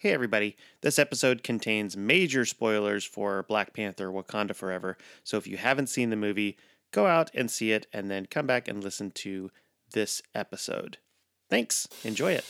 Hey, everybody. This episode contains major spoilers for Black Panther Wakanda Forever. So if you haven't seen the movie, go out and see it and then come back and listen to this episode. Thanks. Enjoy it.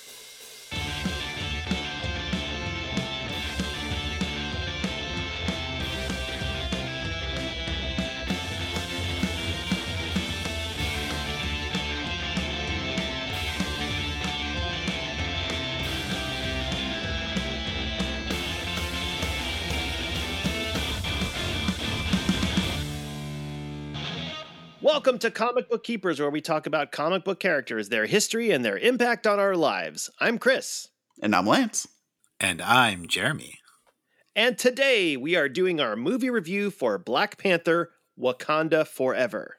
Welcome to Comic Book Keepers, where we talk about comic book characters, their history, and their impact on our lives. I'm Chris. And I'm Lance. And I'm Jeremy. And today we are doing our movie review for Black Panther Wakanda Forever.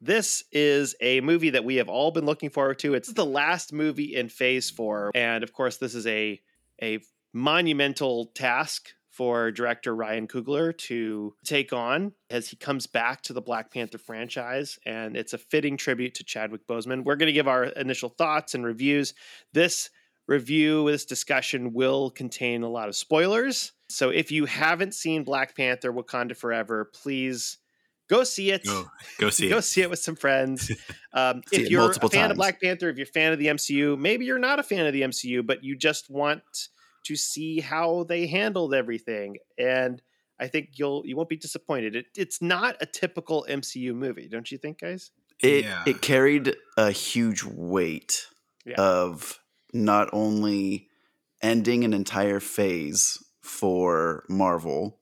This is a movie that we have all been looking forward to. It's the last movie in phase four. And of course, this is a, a monumental task for director Ryan Coogler to take on as he comes back to the Black Panther franchise. And it's a fitting tribute to Chadwick Boseman. We're going to give our initial thoughts and reviews. This review, this discussion will contain a lot of spoilers. So if you haven't seen Black Panther Wakanda Forever, please go see it. Go, go see go it. Go see it with some friends. Um, if you're a fan times. of Black Panther, if you're a fan of the MCU, maybe you're not a fan of the MCU, but you just want to see how they handled everything. And I think you'll you won't be disappointed. It, it's not a typical MCU movie, don't you think, guys? It Yeah. it carried a huge weight Yeah. of not only ending an entire phase for Marvel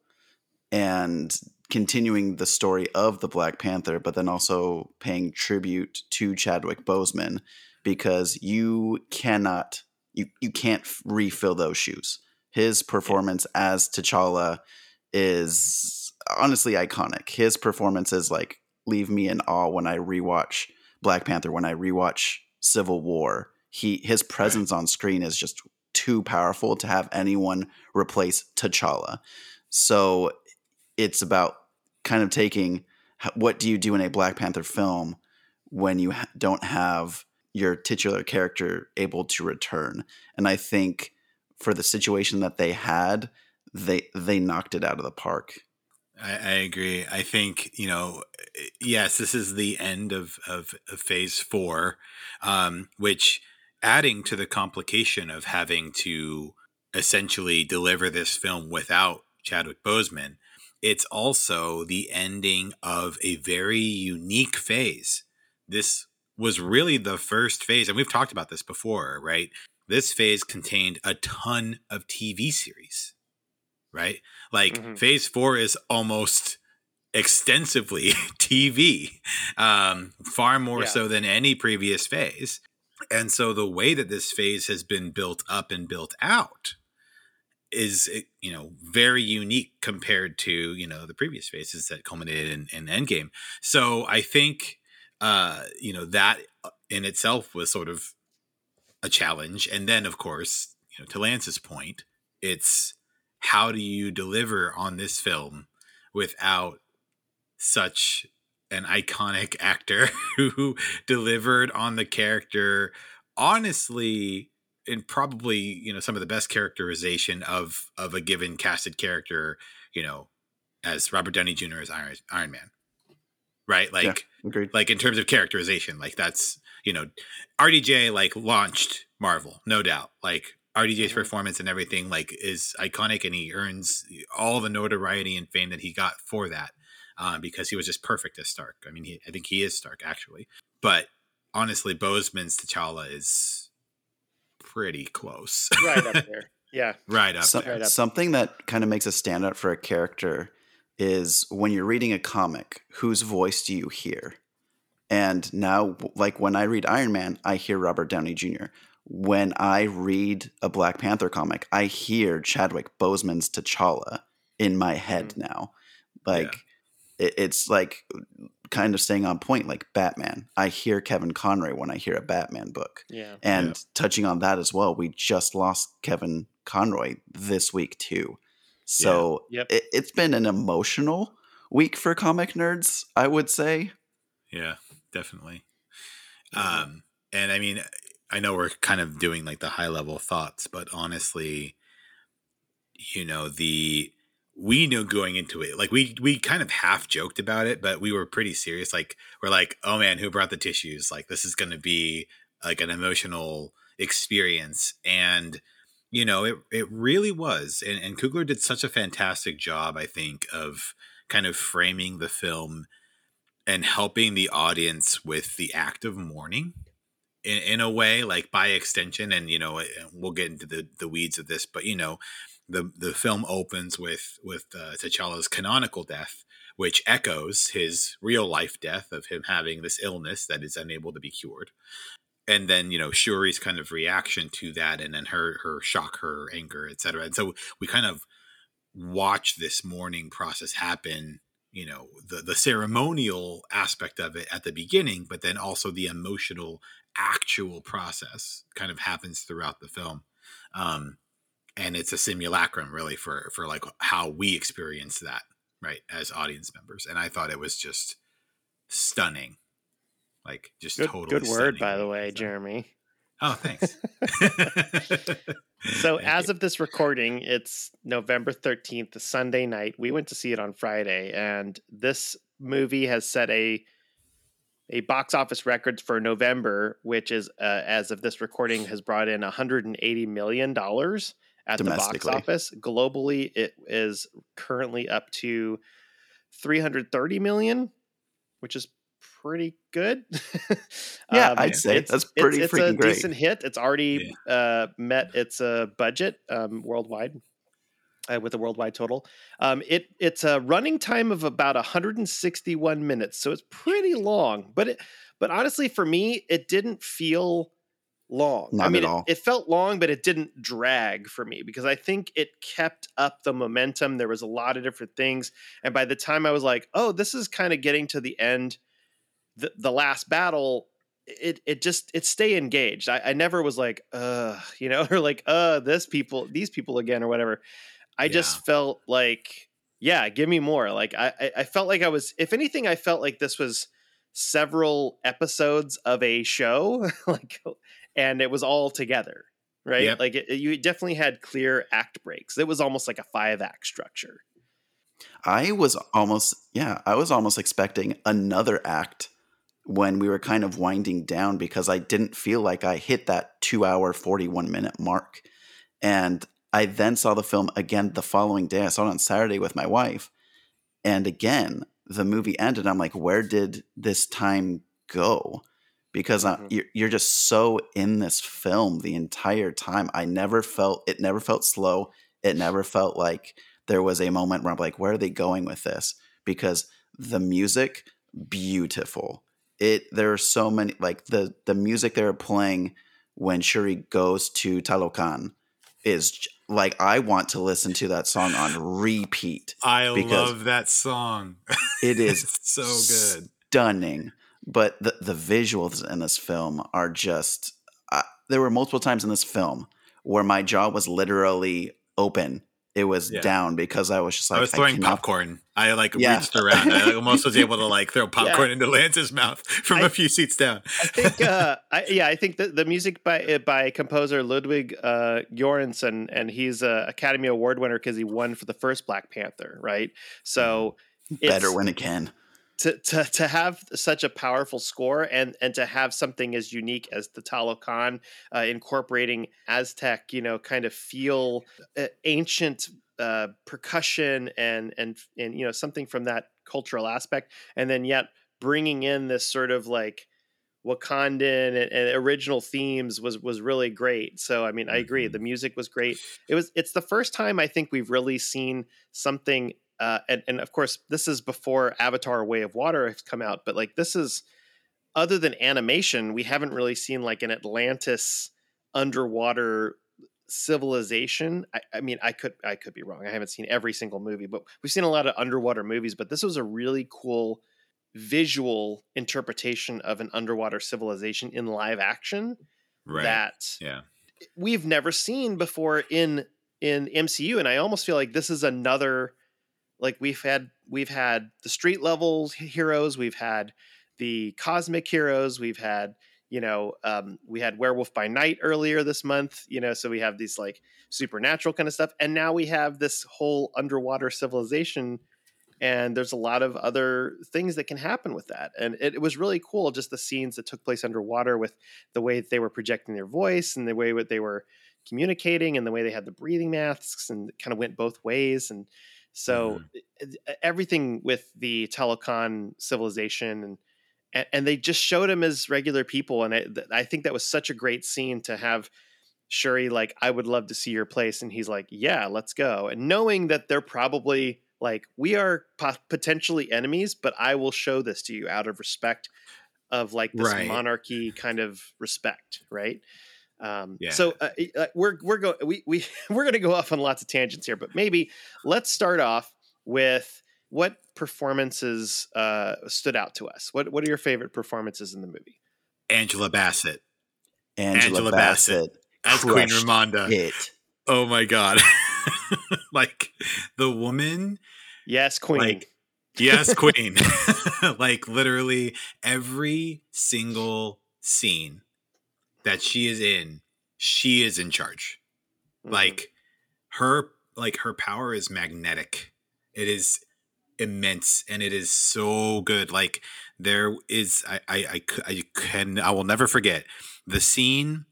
and continuing the story of the Black Panther, but then also paying tribute to Chadwick Boseman because you cannot you you can't refill those shoes. His performance as T'Challa is honestly iconic. His performance is like leave me in awe when I rewatch Black Panther, when I rewatch Civil War. He his presence on screen is just too powerful to have anyone replace T'Challa. So it's about kind of taking what do you do in a Black Panther film when you ha- don't have your titular character able to return. And I think for the situation that they had, they they knocked it out of the park. I, I agree. I think you know, yes, this is the end of of, of phase four, um, which adding to the complication of having to essentially deliver this film without Chadwick Boseman, it's also the ending of a very unique phase. This was really the first phase, and we've talked about this before, right? This phase contained a ton of TV series, right? Like Mhm. phase four is almost extensively TV, um, far more Yeah. so than any previous phase. And so the way that this phase has been built up and built out is, eh, you know, very unique compared to, you know, the previous phases that culminated in, in Endgame. So I think, uh, you know, that in itself was sort of a challenge. And then, of course, you know, to Lance's point, it's how do you deliver on this film without such an iconic actor who delivered on the character honestly and probably you know some of the best characterization of of a given casted character you know as Robert Downey Jr. as Iron, Iron Man right like Yeah. Like in terms of characterization like that's you know rdj like launched marvel no doubt like rdj's Mhm. performance and everything like is iconic and he earns all the notoriety and fame that he got for that um, because he was just perfect as stark i mean he, i think he is stark actually but honestly Boseman's t'challa is pretty close Right up there. Yeah. right up Some- there Right up. something that kind of makes a stand out for a character is when you're reading a comic, whose voice do you hear? And now, like when I read Iron Man, I hear Robert Downey Jr. When I read a Black Panther comic, I hear Chadwick Boseman's T'Challa in my head mm. now. Like it, it's like kind of staying on point, like Batman. I hear Kevin Conroy when I hear a Batman book. Yeah. And Yeah. touching on that as well, we just lost Kevin Conroy this week too. So Yep. it, it's been an emotional week for comic nerds, I would say. Yeah, definitely. Um, and I mean, I know we're kind of doing like the high level thoughts, but honestly, you know the we knew going into it like we we kind of half joked about it but we were pretty serious like we're like oh man who brought the tissues like this is going to be like an emotional experience and you know it it really was and, and Coogler did such a fantastic job i think of kind of framing the film and helping the audience with the act of mourning in, in a way like by extension and you know we'll get into the the weeds of this but you know the the film opens with with uh, T'Challa's canonical death, which echoes his real life death of him having this illness that is unable to be cured, and then you know Shuri's kind of reaction to that, and then her her shock, her anger, etc. And so we kind of watch this mourning process happen. You know the the ceremonial aspect of it at the beginning, but then also the emotional, actual process kind of happens throughout the film. Um, and it's a simulacrum really for for like how we experience that right as audience members and i thought it was just stunning like just good, totally good word by the way jeremy. Oh thanks. So Thank as you. of this recording it's november 13th sunday night. We went to see it on friday and this movie has set a a box office record for november which is uh, as of this recording has brought in 180 million dollars at the box office. Globally it is currently up to 330 million which is pretty good. Yeah, Um, I'd say it's- that's pretty it's, freaking a great. decent hit. It's already uh, met its uh, budget um, worldwide uh, with a worldwide total. Um, it it's a running time of about 161 minutes so it's pretty long but it but honestly for me it didn't feel long. I Not at mean it-. It, felt long but it didn't drag for me because i think it kept up the momentum. There was a lot of different things and by the time i was like oh this is kind of getting to the end the, the last battle it it just it stay engaged. I, I never was like uh you know or like uh this people these people again or whatever. I just felt like yeah give me more. Like I, I i felt like i was if anything i felt like this was several episodes of a show like and it was all together right? Yep. like it, you definitely had clear act breaks. It was almost like a five act structure. I was almost, yeah, I was almost expecting another act when we were kind of winding down because I didn't feel like I hit that two hour, 41 minute mark. And I then saw the film again the following day. I saw it on Saturday with my wife. And again, the movie ended. I'm like, where did this time go? Because I, Mhm. you're, you're just so in this film the entire time. I never felt, it never felt slow. It never felt like there was a moment where I'm like, where are they going with this? Because the music, beautiful. It there are so many like the the music they're playing when Shuri goes to Talokan is like I want to listen to that song on repeat. i love that song It is so good stunning. But the the visuals in this film are just. Uh, there were multiple times in this film where my jaw was literally open. It was Yeah. down because I was just like i was throwing cannot- popcorn i like Yeah. reached around i almost was able to like throw popcorn into lance's mouth from I- a few seats down I think, uh, I, yeah, I think that the music by uh, by composer Ludwig uh, Göransson, and he's a Academy Award winner because he won for the first Black Panther, right? So better it's- when it can. To, to to have such a powerful score and and to have something as unique as the Talokan uh, incorporating Aztec, you know, kind of feel uh, ancient uh, percussion and and and you know something from that cultural aspect, and then yet bringing in this sort of like Wakandan and, and original themes was was really great. So I mean, I agree. Mhm. The music was great. It was. It's the first time I think we've really seen something. Uh, and and of course, this is before Avatar: Way of Water has come out. But like, this is other than animation, we haven't really seen like an Atlantis underwater civilization. I, I mean, I could I could be wrong. I haven't seen every single movie, but we've seen a lot of underwater movies. But this was a really cool visual interpretation of an underwater civilization in live action right that yeah we've never seen before in in MCU and I almost feel like this is another like we've had we've had the street level heroes we've had the cosmic heroes we've had you know, um, we had Werewolf by Night earlier this month, you know, so we have these like supernatural kind of stuff. And now we have this whole underwater civilization. And there's a lot of other things that can happen with that. And it, it was really cool, just the scenes that took place underwater with the way that they were projecting their voice and the way that they were communicating and the way they had the breathing masks and kind of went both ways. And so mm-hmm. everything with the Talokan civilization and, and, they just showed him as regular people. And I, I think that was such a great scene to have Shuri like, I would love to see your place. And he's like, yeah, let's go. And knowing that they're probably like, we are po- potentially enemies, but I will show this to you out of respect of like this right. monarchy kind of respect. Right. Um, yeah. So uh, we're we're going we we we're going to go off on lots of tangents here, but maybe let's start off with what performances uh, stood out to us. What what are your favorite performances in the movie? Angela Bassett. Angela, Angela Bassett, Bassett as Queen Ramonda. It. Oh my god! like the woman. Yes, Queen. Like, yes, Queen. like literally every single scene that she is in, she is in charge. Mm-hmm. Like her like her power is magnetic. It is immense and it is so good. Like there is I I I, I can I will never forget the scene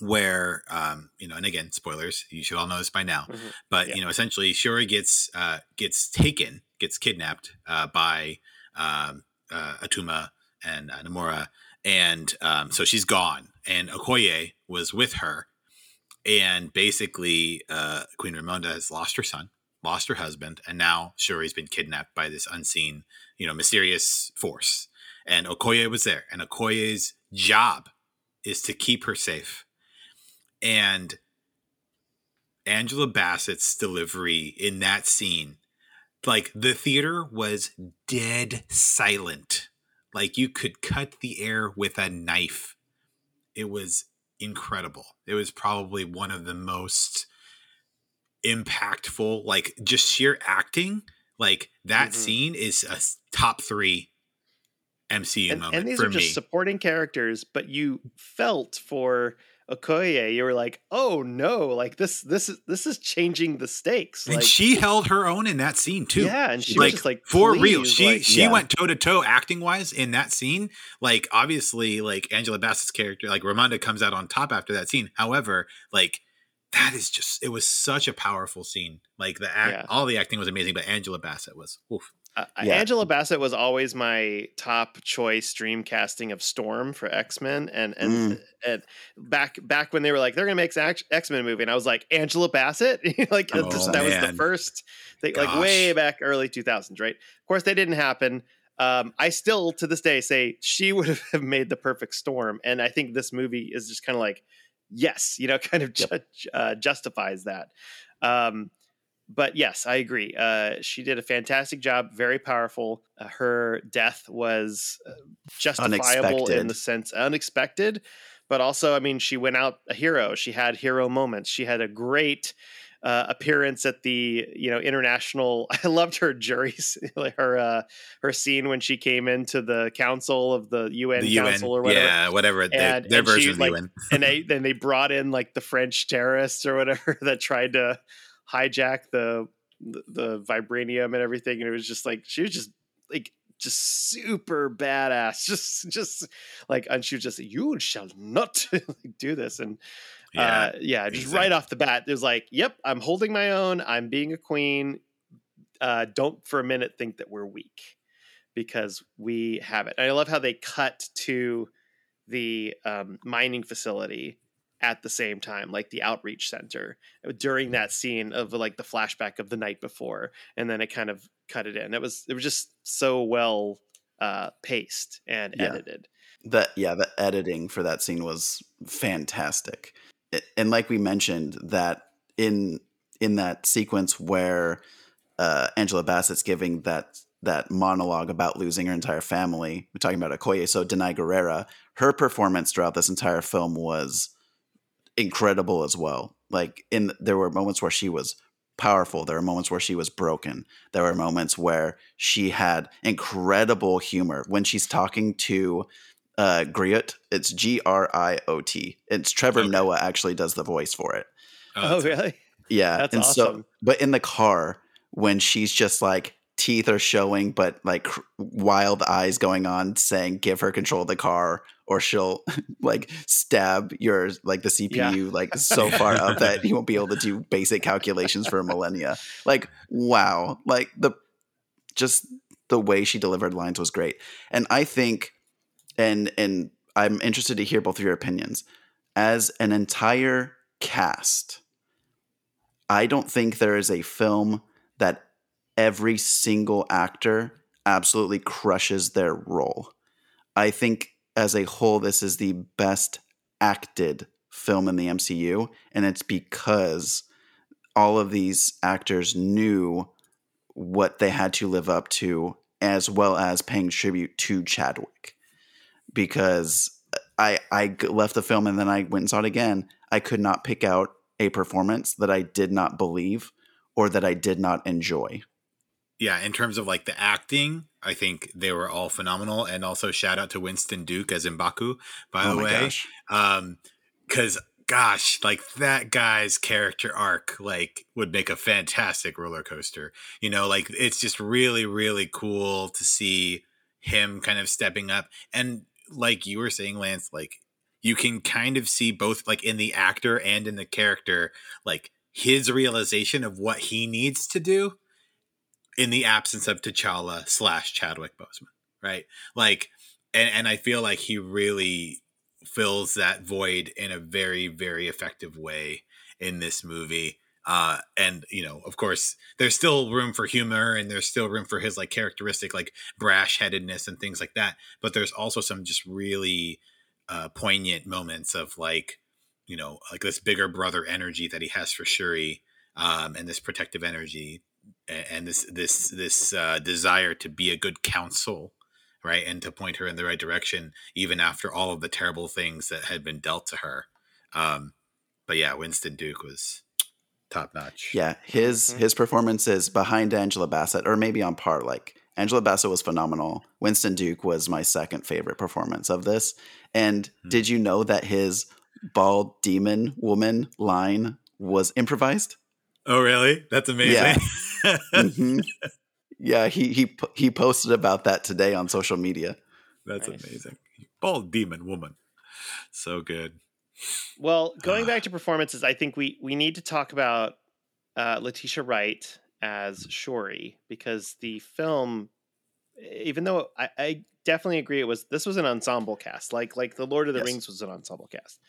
where um you know and again spoilers you should all know this by now mm-hmm. but yeah. you know essentially Shuri gets uh gets taken gets kidnapped uh by um uh Attuma and uh, Namora and um, so she's gone. And Okoye was with her, and basically, uh, Queen Ramonda has lost her son, lost her husband, and now Shuri's been kidnapped by this unseen, you know, mysterious force. And Okoye was there, and Okoye's job is to keep her safe. And Angela Bassett's delivery in that scene, like the theater was dead silent like you could cut the air with a knife. It was incredible. It was probably one of the most impactful, like just sheer acting. Like that mm-hmm. scene is a top three MCU and, moment. And these are just me. supporting characters, but you felt for Okoye, you were like, "Oh no! Like this, this is this is changing the stakes." And like, she held her own in that scene too. Yeah, and she like, was like, for real. She like, she yeah. went toe to toe acting wise in that scene. Like obviously, like Angela Bassett's character, like Ramonda comes out on top after that scene. However, like that is just it was such a powerful scene. Like the act, yeah. all the acting was amazing, but Angela Bassett was. Oof. Uh, yeah. Angela Bassett was always my top choice dream casting of Storm for X Men, and and, mm. and back back when they were like they're gonna make X Men movie, and I was like Angela Bassett, like oh, just, that was the first thing, like way back early two thousands, right? Of course, they didn't happen. Um, I still to this day say she would have made the perfect Storm, and I think this movie is just kind of like yes, you know, kind of yep. ju- uh, justifies that. Um, but yes, I agree. Uh, she did a fantastic job, very powerful. Uh, her death was uh, justifiable unexpected. in the sense unexpected, but also, I mean, she went out a hero. She had hero moments. She had a great uh, appearance at the you know international. I loved her juries, her uh, her scene when she came into the council of the UN the council UN, or whatever. Yeah, whatever. And, their, their and version she, of the like, UN. and they then they brought in like the French terrorists or whatever that tried to hijack the, the the vibranium and everything, and it was just like she was just like just super badass, just just like and she was just you shall not do this and. Yeah, uh, yeah, just exactly. right off the bat, there's like, yep, I'm holding my own. I'm being a queen. Uh, don't for a minute think that we're weak because we have it. And I love how they cut to the um, mining facility at the same time, like the outreach center uh, during that scene of like the flashback of the night before, and then it kind of cut it in. It was it was just so well uh, paced and yeah. edited. The yeah, the editing for that scene was fantastic, it, and like we mentioned, that in in that sequence where uh, Angela Bassett's giving that that monologue about losing her entire family. We're talking about Okoye. So Danai Gurira, her performance throughout this entire film was incredible as well. Like in there were moments where she was powerful. There were moments where she was broken. There were moments where she had incredible humor when she's talking to uh, Griot. It's G R I O T. It's Trevor Okay. Noah actually does the voice for it. Oh, that's- really? Yeah, That's and so awesome. but in the car when she's just like teeth are showing, but like cr- wild eyes going on, saying "give her control of the car," or she'll like stab your like the CPU like so far up that you won't be able to do basic calculations for a millennia. Like wow, like the just the way she delivered lines was great, and I think, and and I'm interested to hear both of your opinions as an entire cast. I don't think there is a film that every single actor absolutely crushes their role. I think as a whole, this is the best acted film in the MCU, and it's because all of these actors knew what they had to live up to, as well as paying tribute to Chadwick. Because I I left the film and then I went and saw it again. I could not pick out a performance that I did not believe or that I did not enjoy. Yeah, in terms of like the acting, I think they were all phenomenal. And also shout out to Winston Duke as Mbaku, by oh the my way. gosh. Um, cause gosh, like that guy's character arc, like would make a fantastic roller coaster. You know, like it's just really, really cool to see him kind of stepping up. And like you were saying, Lance, like you can kind of see both like in the actor and in the character, like his realization of what he needs to do in the absence of T'Challa slash Chadwick Boseman, right? Like, and and I feel like he really fills that void in a very very effective way in this movie. Uh, and you know, of course, there's still room for humor, and there's still room for his like characteristic like brash headedness and things like that. But there's also some just really uh, poignant moments of like, you know, like this bigger brother energy that he has for Shuri, um, and this protective energy and this this this uh, desire to be a good counsel right and to point her in the right direction even after all of the terrible things that had been dealt to her um but yeah winston duke was top notch Yeah, his Mhm. his performance is behind Angela Bassett, or maybe on par. Like Angela Bassett was phenomenal. Winston Duke was my second favorite performance of this. And Hmm. did you know that his bald demon woman line was improvised? oh really that's amazing Mhm. yeah, he he he posted about that today on social media. that's Nice. amazing bald demon woman so good Well, going Ah. back to performances, I think we we need to talk about uh, Letitia Wright as Shuri because the film, even though I, I definitely agree it was this was an ensemble cast, like like the Lord of the Yes. Rings was an ensemble cast,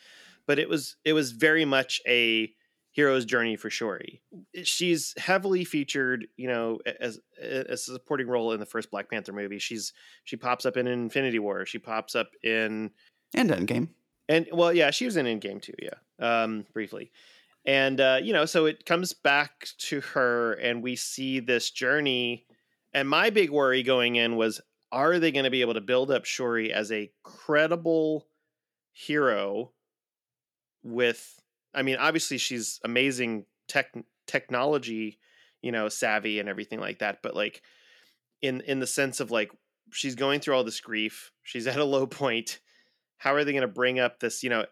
but it was it was very much a hero's journey for Shuri. She's heavily featured, you know, as as a supporting role in the first Black Panther movie. She's she pops up in Infinity War. She pops up in And Endgame. and well, yeah, she was in Endgame too, yeah, um, briefly. And uh, you know, so it comes back to her, and we see this journey. And my big worry going in was, are they going to be able to build up Shuri as a credible hero? With, I mean, obviously she's amazing tech technology, you know, savvy and everything like that. But like, in in the sense of like, she's going through all this grief. She's at a low point how are they going to bring up this you know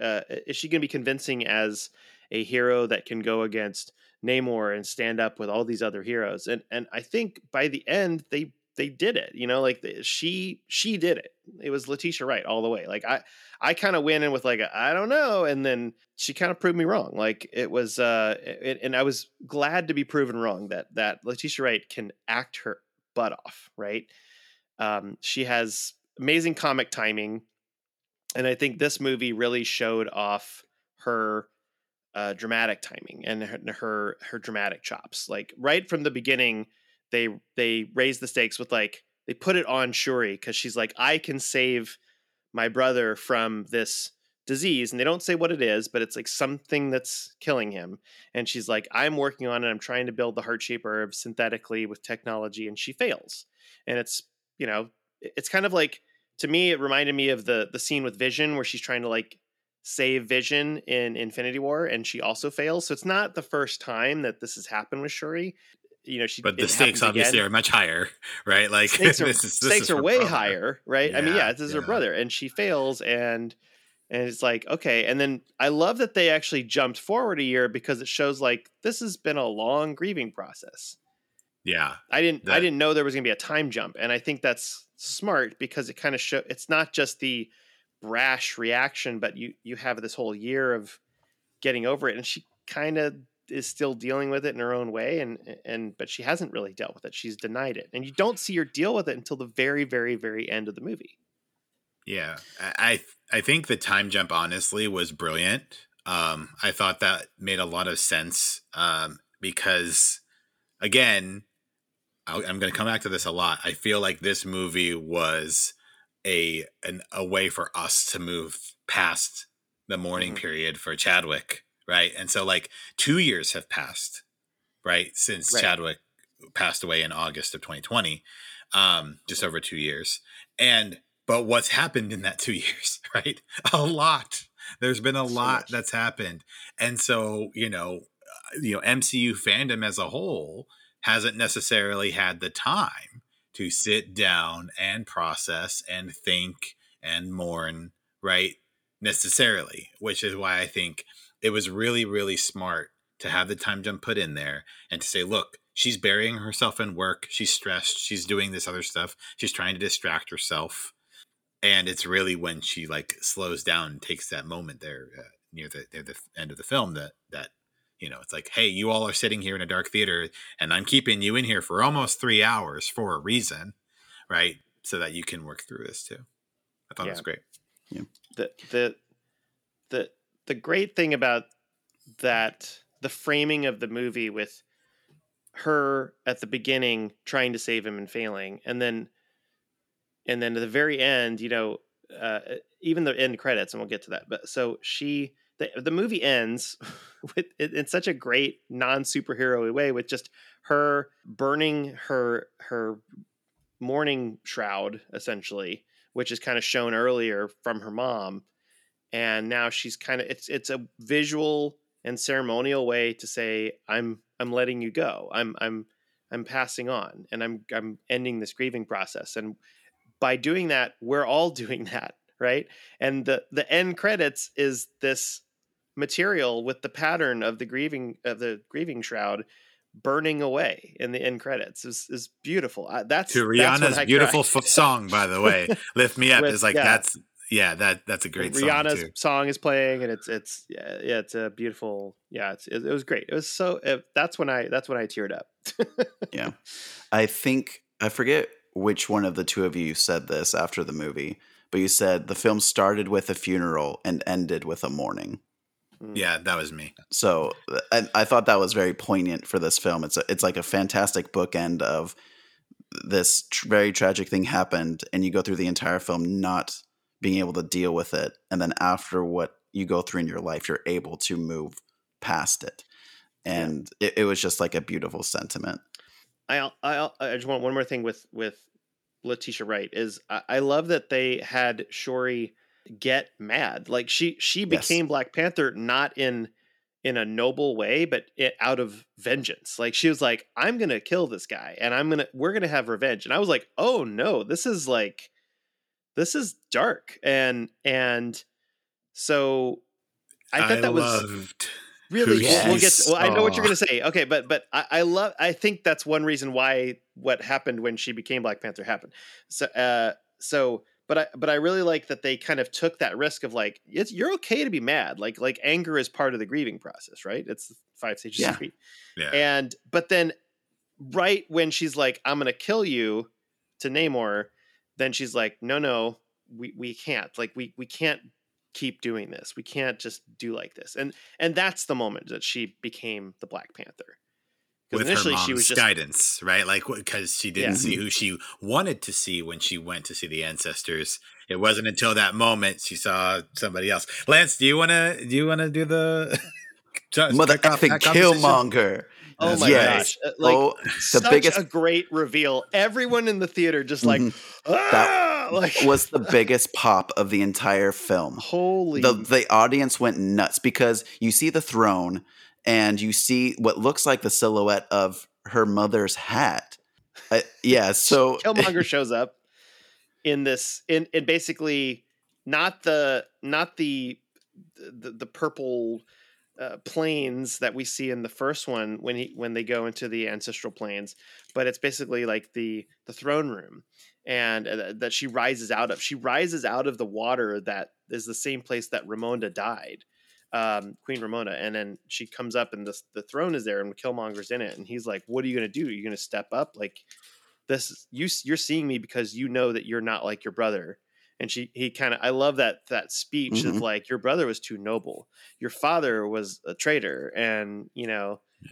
uh, is she going to be convincing as a hero that can go against namor and stand up with all these other heroes and and i think by the end they they did it you know like she she did it it was letitia wright all the way like i i kind of went in with like I don't know and then she kind of proved me wrong like it was uh it, and i was glad to be proven wrong that that letitia wright can act her butt off right um she has amazing comic timing and I think this movie really showed off her uh, dramatic timing and her, her her dramatic chops. Like right from the beginning, they they raised the stakes with like they put it on Shuri because she's like, I can save my brother from this disease, and they don't say what it is, but it's like something that's killing him. And she's like, I'm working on it. I'm trying to build the heart shape herb synthetically with technology, and she fails. And it's you know, it's kind of like to me it reminded me of the the scene with vision where she's trying to like save vision in infinity war and she also fails so it's not the first time that this has happened with shuri you know, she. But the stakes obviously again. are much higher, right? Like stakes are, this is, this stakes are way brother. higher, right? I mean, Yeah, yeah, this is her brother, and she fails, and and it's like okay, and then I love that they actually jumped forward a year because it shows like this has been a long grieving process. Yeah, I didn't I didn't know there was gonna be a time jump, and I think that's smart because it kind of show it's not just the brash reaction, but you you have this whole year of getting over it, and she kind of is still dealing with it in her own way and and but she hasn't really dealt with it she's denied it and you don't see her deal with it until the very very very end of the movie Yeah, I I think the time jump honestly was brilliant. Um, I thought that made a lot of sense um, because, again, I, I'm going to come back to this a lot. I feel like this movie was a an, a way for us to move past the mourning Mhm. period for Chadwick, right? And so, like, two years have passed, right, since Right. Chadwick passed away in August of 2020, um, just over two years, and but what's happened in that two years, right? A lot. There's been a So lot much. that's happened, and so you know, uh, you know, MCU fandom as a whole hasn't necessarily had the time to sit down and process and think and mourn, right? Necessarily, which is why I think it was really, really smart to have the time jump put in there and to say, look, she's burying herself in work. She's stressed. She's doing this other stuff. She's trying to distract herself. And it's really when she like slows down, and takes that moment there uh, near the near the end of the film that that you know it's like, hey, you all are sitting here in a dark theater, and I'm keeping you in here for almost three hours for a reason, right? So that you can work through this too. I thought it was great. yeah the the the great thing about that the framing of the movie with her at the beginning trying to save him and failing and then and then at the very end you know uh, even the end credits and we'll get to that but so she the, the movie ends with in, such a great non superhero way with just her burning her her mourning shroud essentially which is kind of shown earlier from her mom and now she's kind of it's it's a visual and ceremonial way to say i'm i'm letting you go. I'm i'm i'm passing on and i'm i'm ending this grieving process. And by doing that we're all doing that right? And the the end credits is this material with the pattern of the grieving of the grieving shroud burning away in the end credits. Is is beautiful. I, that's To Rihanna's I beautiful f- song, by the way, "Lift Me Up" With- is like yeah. that's yeah that that's a great Rihanna's song too. song is playing, and it's it's yeah, yeah it's a beautiful yeah it's it, it was great. It was so it, that's when I that's when I teared up. Yeah. I think I forget which one of the two of you said this after the movie, but you said the film started with a funeral and ended with a mourning. Mm. Yeah, that was me. So I, I thought that was very poignant for this film. It's a, it's like a fantastic bookend of this tr- very tragic thing happened, and you go through the entire film not being able to deal with it, and then after what you go through in your life, you're able to move past it, Yeah. and it, it was just like a beautiful sentiment. I I I just want one more thing with with Letitia Wright is I, I love that they had Shuri get mad. Like she she Yes. became Black Panther not in in a noble way, but it, out of vengeance. Like she was like, I'm gonna kill this guy, and I'm gonna we're gonna have revenge. And I was like, oh no, this is like this is dark, and and so I thought that was really who we'll, we'll she get well i know what you're going to say. Okay but but I, I love i think that's one reason why what happened when she became black panther happened. So uh so but i but i really like that they kind of took that risk of like it's you're okay to be mad. Like like anger is part of the grieving process right? It's five stages Yeah. of grief. Yeah. and but then right when she's like i'm gonna kill you to namor then she's like no no we we can't like we we can't keep doing this we can't just do like this and and that's the moment that she became the black panther because with her initially mom's she was just guidance, right? Like because she didn't Yeah. see who she wanted to see when she went to see the ancestors. It wasn't until that moment she saw somebody else. Lance, do you want to do you want to do the just Mother kick off that effing? Killmonger. Oh my Yes. gosh uh, like oh, the such biggest a great reveal everyone in the theater just like Mhm. ah! like was the biggest pop of the entire film. holy the the audience went nuts because you see the throne and you see what looks like the silhouette of her mother's hat. Uh, yeah, so Killmonger shows up in this in in basically not the not the the, the purple uh, planes that we see in the first one when he when they go into the ancestral planes, but it's basically like the the throne room and uh, that she rises out of. She rises out of the water that is the same place that Ramonda died, um, Queen Ramona, and then she comes up and the the throne is there and Killmonger's in it, and he's like, "What are you gonna do? Are you gonna step up? Like this? You you're seeing me because you know that you're not like your brother." And she he kind of I love that that speech Mhm. of like your brother was too noble, your father was a traitor, and you know yeah.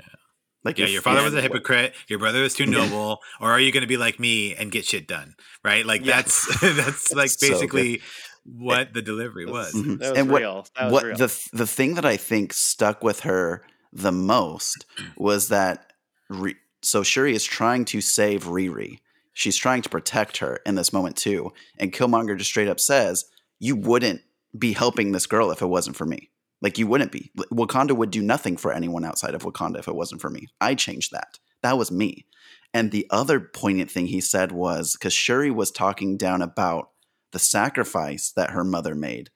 like Yeah, if- your father was a yeah, hypocrite. Your brother was too noble, or are you going to be like me and get shit done? Right? Like Yeah. that's that's like So good. basically what the delivery was. Mhm. that was and what. That was what real. the the thing that I think stuck with her the most was that Ri- so Shuri is trying to save Riri. She's trying to protect her in this moment too, and Killmonger just straight up says, "You wouldn't be helping this girl if it wasn't for me. Like you wouldn't be. Wakanda would do nothing for anyone outside of Wakanda if it wasn't for me. I changed that. That was me." And the other poignant thing he said was because Shuri was talking down about the sacrifice that her mother made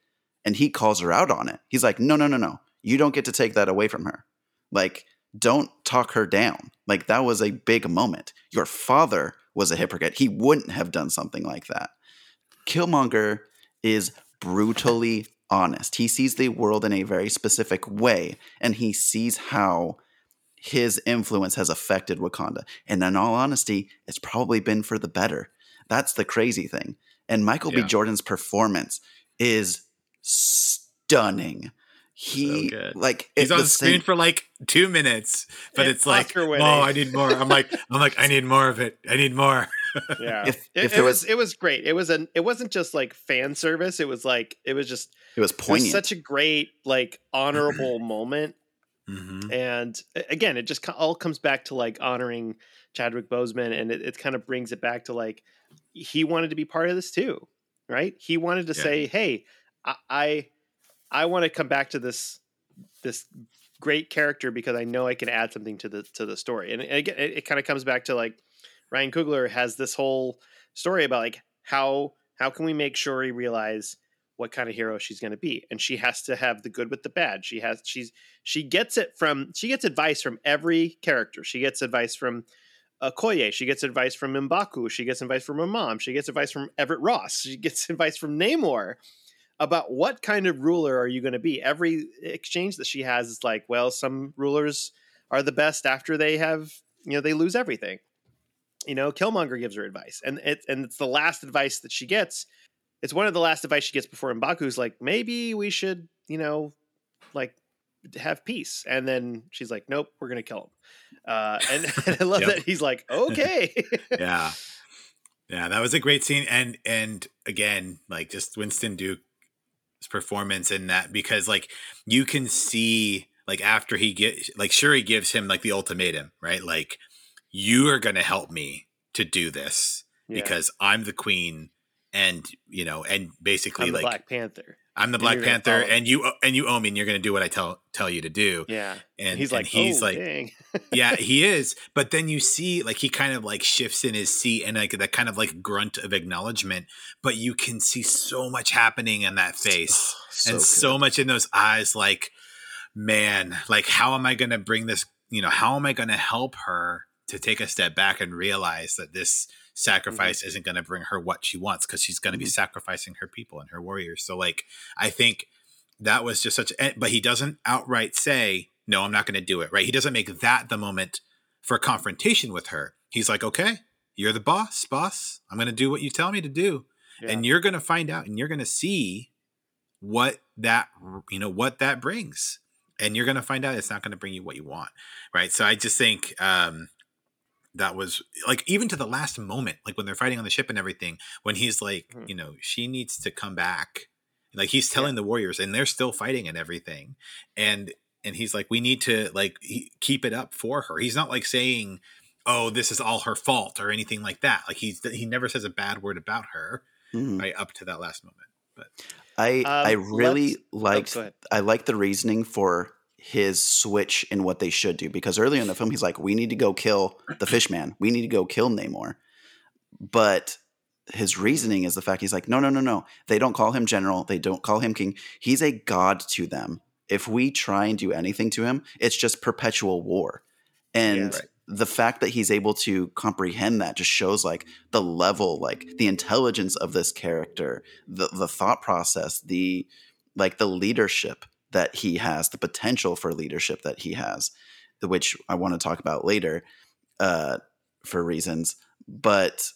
and he calls her out on it. He's like, "No, no, no, no. You don't get to take that away from her. Like, don't talk her down. Like that was a big moment. Your father was a hypocrite. He wouldn't have done something like that." Killmonger is brutally honest. He sees the world in a very specific way and he sees how his influence has affected Wakanda. And in all honesty, it's probably been for the better. That's the crazy thing. And Michael B. Jordan's performance is stunning. He good. like He's on the the screen same- for like two minutes, but And it's like, oh. I need more. I'm like, I'm like, I need more of it. I need more. yeah. If- it, if it there was, was- it was great. It was an it wasn't just like fan service. It was like it was just it was it was poignant. such a great like honorable moment. hmm And again, it just all comes back to like honoring Chadwick Boseman, and it, it kind of brings it back to like he wanted to be part of this too, right? He wanted to Yeah. say, "Hey, I I, I want to come back to this this great character because I know I can add something to the to the story." And, and again, it, it kind of comes back to like Ryan Coogler has this whole story about like how how can we make Shuri realize what kind of hero she's going to be and she has to have the good with the bad she has she's she gets it from she gets advice from every character she gets advice from Okoye. She gets advice from Mbaku. She gets advice from her mom. She gets advice from Everett Ross. She gets advice from Namor about what kind of ruler are you going to be. Every exchange that she has is like, well, some rulers are the best after they have, you know, they lose everything. You know, Killmonger gives her advice, and it and it's the last advice that she gets. It's one of the last advice she gets before Mbaku's like, maybe we should, you know, like have peace. And then she's like, nope, we're gonna kill him. Uh, and, and I love Yep. that he's like, okay. yeah yeah that was a great scene and and again like just winston duke's performance in that because like you can see like after he get like shuri gives him like the ultimatum right like you are gonna help me to do this Yeah. because i'm the queen and you know and basically I'm like Black Panther. I'm the black panther and you and you owe me and you're gonna do what i tell tell you to do Yeah. and, And he's and like, he's oh, like yeah, he is. But then you see, like, he kind of like shifts in his seat and like that kind of like grunt of acknowledgement. But you can see so much happening in that face so and good. so much in those eyes. Like, man, like, how am I going to bring this? You know, how am I going to help her to take a step back and realize that this sacrifice Mm-hmm. isn't going to bring her what she wants because she's going to be Mhm. sacrificing her people and her warriors. So, like, I think that was just such a, but he doesn't outright say no i'm not going to do it right he doesn't make that the moment for confrontation with her he's like okay you're the boss boss i'm going to do what you tell me to do Yeah. and you're going to find out and you're going to see what that you know what that brings and you're going to find out it's not going to bring you what you want right so i just think um that was like even to the last moment like when they're fighting on the ship and everything when he's like Mhm. you know she needs to come back like he's telling the warriors and they're still fighting and everything and and he's like we need to like he, keep it up for her he's not like saying oh this is all her fault or anything like that like he's he never says a bad word about her Mhm. right up to that last moment But I I Um, really let's- oh, liked ahead. I like the reasoning for his switch in what they should do because earlier in the film he's like, "We need to go kill the fishman. We need to go kill Namor." But his reasoning is the fact he's like, "No, no, no, no. They don't call him general. They don't call him king. He's a god to them. If we try and do anything to him, it's just perpetual war." And Yeah. Right. the fact that he's able to comprehend that just shows like the level, like the intelligence of this character, the the thought process, the like the leadership that he has, the potential for leadership that he has, which I want to talk about later uh, for reasons. But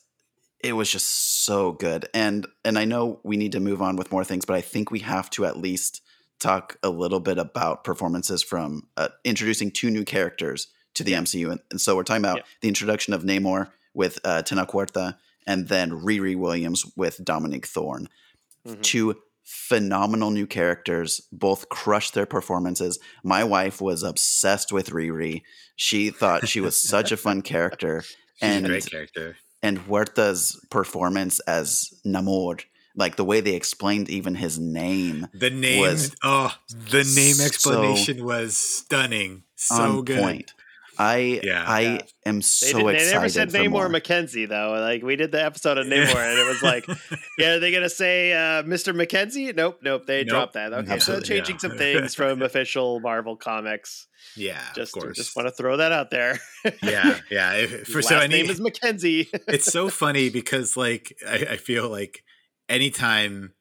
it was just so good, and and I know we need to move on with more things, but I think we have to at least talk a little bit about performances from uh, introducing two new characters to the MCU, and, and so we're talking about Yeah. the introduction of Namor with uh, Huerta, and then Riri Williams with Dominique Thorne Mhm. two phenomenal new characters both crushed their performances my wife was obsessed with riri she thought she was such a fun character She's and a great character. and huerta's performance as namor like the way they explained even his name The name, was oh, the name so explanation was stunning. So good. point i Yeah. i Yeah. am They, so did, they never said for Namor more. McKenzie though. Like we did the episode of Namor, and it was like, yeah, are they gonna say uh, Mr. McKenzie? Nope, nope. They Nope. dropped that. Okay, so Absolutely, changing yeah. some things from official Marvel comics. yeah, Just, of course. just want to throw that out there. yeah, yeah. If, for last so name any, is McKenzie. it's so funny because like I, I feel like anytime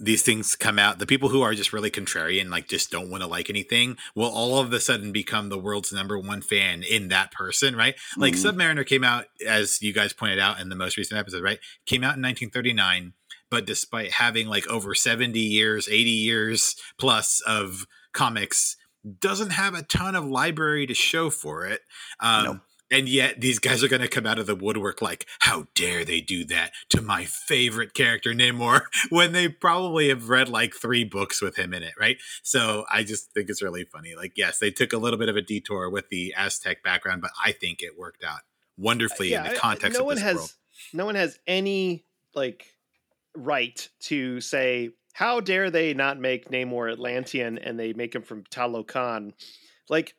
these things come out, the people who are just really contrarian, like just don't want to like anything, will all of a sudden become the world's number one fan in that person, right? Like Mhm. Submariner came out, as you guys pointed out in the most recent episode, right? Came out in 1939, but despite having like over 70 years, 80 years plus of comics, doesn't have a ton of library to show for it. Um, Nope. And yet, these guys are going to come out of the woodwork like, how dare they do that to my favorite character, Namor, when they probably have read like three books with him in it, right? So I just think it's really funny. Like, yes, they took a little bit of a detour with the Aztec background, but I think it worked out wonderfully in I- the I- context no of one this has world. no one has any like right to say how dare they not make Namor Atlantean and they make him from Talokan. Like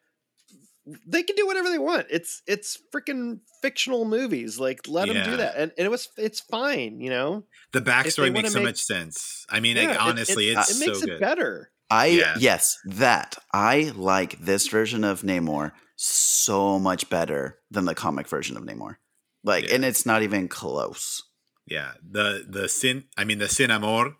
they can do whatever they want. It's it's freaking fictional movies. Like let them do that, and, and it was it's fine. You know, The backstory wanna makes so make- much sense. I mean, Yeah, like, it- honestly, it, it's it makes so it good. better. I Yeah. yes, that I like this version of Namor so much better than the comic version of Namor. Like, Yeah. and it's not even close. Yeah, the the sin. I mean, the sin amor,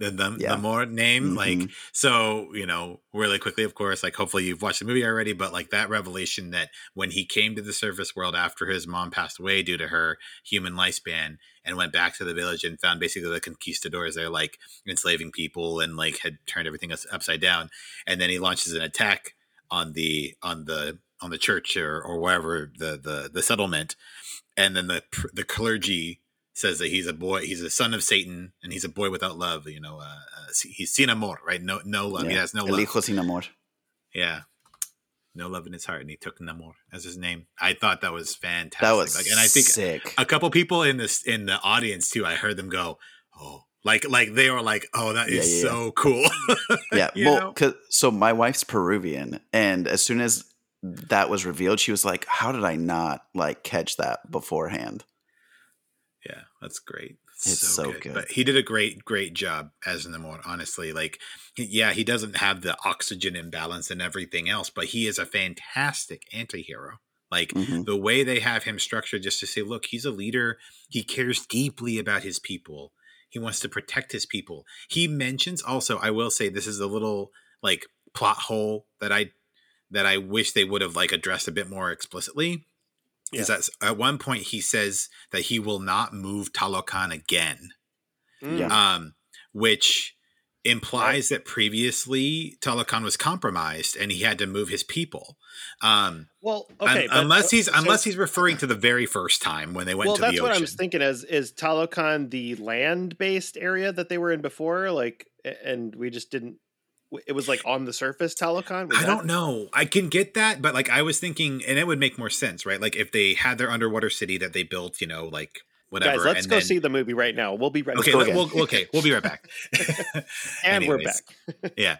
the the, Yeah. the more name. Like, Mhm. so you know, really quickly, of course. Like, hopefully, you've watched the movie already. But like that revelation that when he came to the surface world after his mom passed away due to her human lifespan, and went back to the village and found basically the conquistadors there, like enslaving people and like had turned everything upside down. And then he launches an attack on the on the on the church or or wherever the the the settlement and then the the clergy says that he's a boy, he's a son of Satan, and he's a boy without love. You know, uh, uh, he's sin amor, right? No, no love. He Yeah. has no El love. hijo sin amor. Yeah, no love in his heart, and he took Namor as his name. I thought that was fantastic. That was like, and I think sick. a couple people in this in the audience too. I heard them go, "Oh." Like, like they were like, "Oh, that Yeah, is yeah, so cool." yeah. Well? 'cause- so my wife's Peruvian, and as soon as that was revealed, she was like, "How did I not like catch that beforehand?" That's great. It's so good. But he did a great, great job as Namor, honestly. Like, yeah, he doesn't have the oxygen imbalance and everything else, but he is a fantastic anti-hero. Like, Mhm. the way they have him structured just to say, look, he's a leader. He cares deeply about his people. He wants to protect his people. He mentions also, I will say this is a little like plot hole that I that I wish they would have like addressed a bit more explicitly. Is that at one point he says that he will not move Talokan again. Mm. Yeah. Um, which implies that previously Talokan was compromised and he had to move his people. Um, Well, un- okay, but- unless he's so- unless he's referring to the very first time when they went well, to that's what I ocean. was thinking. As is Talokan the land-based area that they were in before? Like, and we just didn't. It was like on the surface Talokan. Was I that- don't know. I can get that, but like I was thinking, and it would make more sense, right? Like if they had their underwater city that they built, you know, like whatever. Guys, let's go then- see the movie right now. We'll be right Okay, again. we'll, okay, we'll be right back. and we're back. yeah,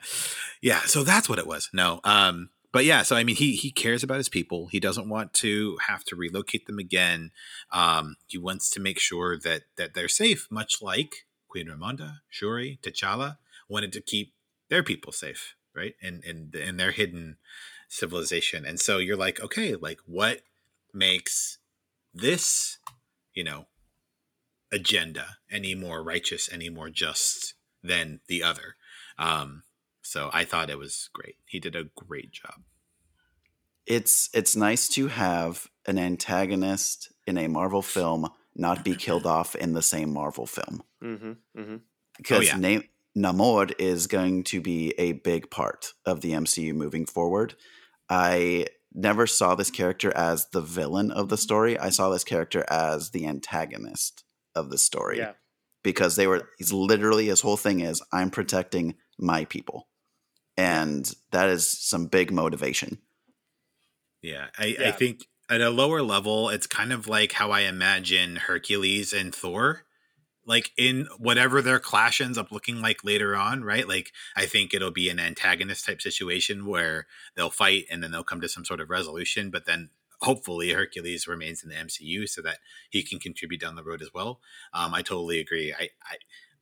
yeah. So that's what it was. No, um, but yeah. So I mean, he he cares about his people. He doesn't want to have to relocate them again. Um, he wants to make sure that that they're safe, much like Queen Ramonda, Shuri, T'Challa wanted to keep their people safe, right? And and in their hidden civilization. And so you're like, okay, like what makes this, you know, agenda any more righteous, any more just than the other? Um, so I thought it was great. He did a great job. It's it's nice to have an antagonist in a Marvel film not be killed off in the same Marvel film hmm hmm because yeah. Na- Namor is going to be a big part of the MCU moving forward. I never saw this character as the villain of the mm-hmm. story. I saw this character as the antagonist of the story Yeah. because they were he's literally his whole thing is I'm protecting my people. And that is some big motivation. Yeah, I, I think at a lower level, it's kind of like how I imagine Hercules and Thor, like in whatever their clash ends up looking like later on, right? Like I think it'll be an antagonist type situation where they'll fight and then they'll come to some sort of resolution, but then hopefully Hercules remains in the MCU so that he can contribute down the road as well. Um, I totally agree. I, I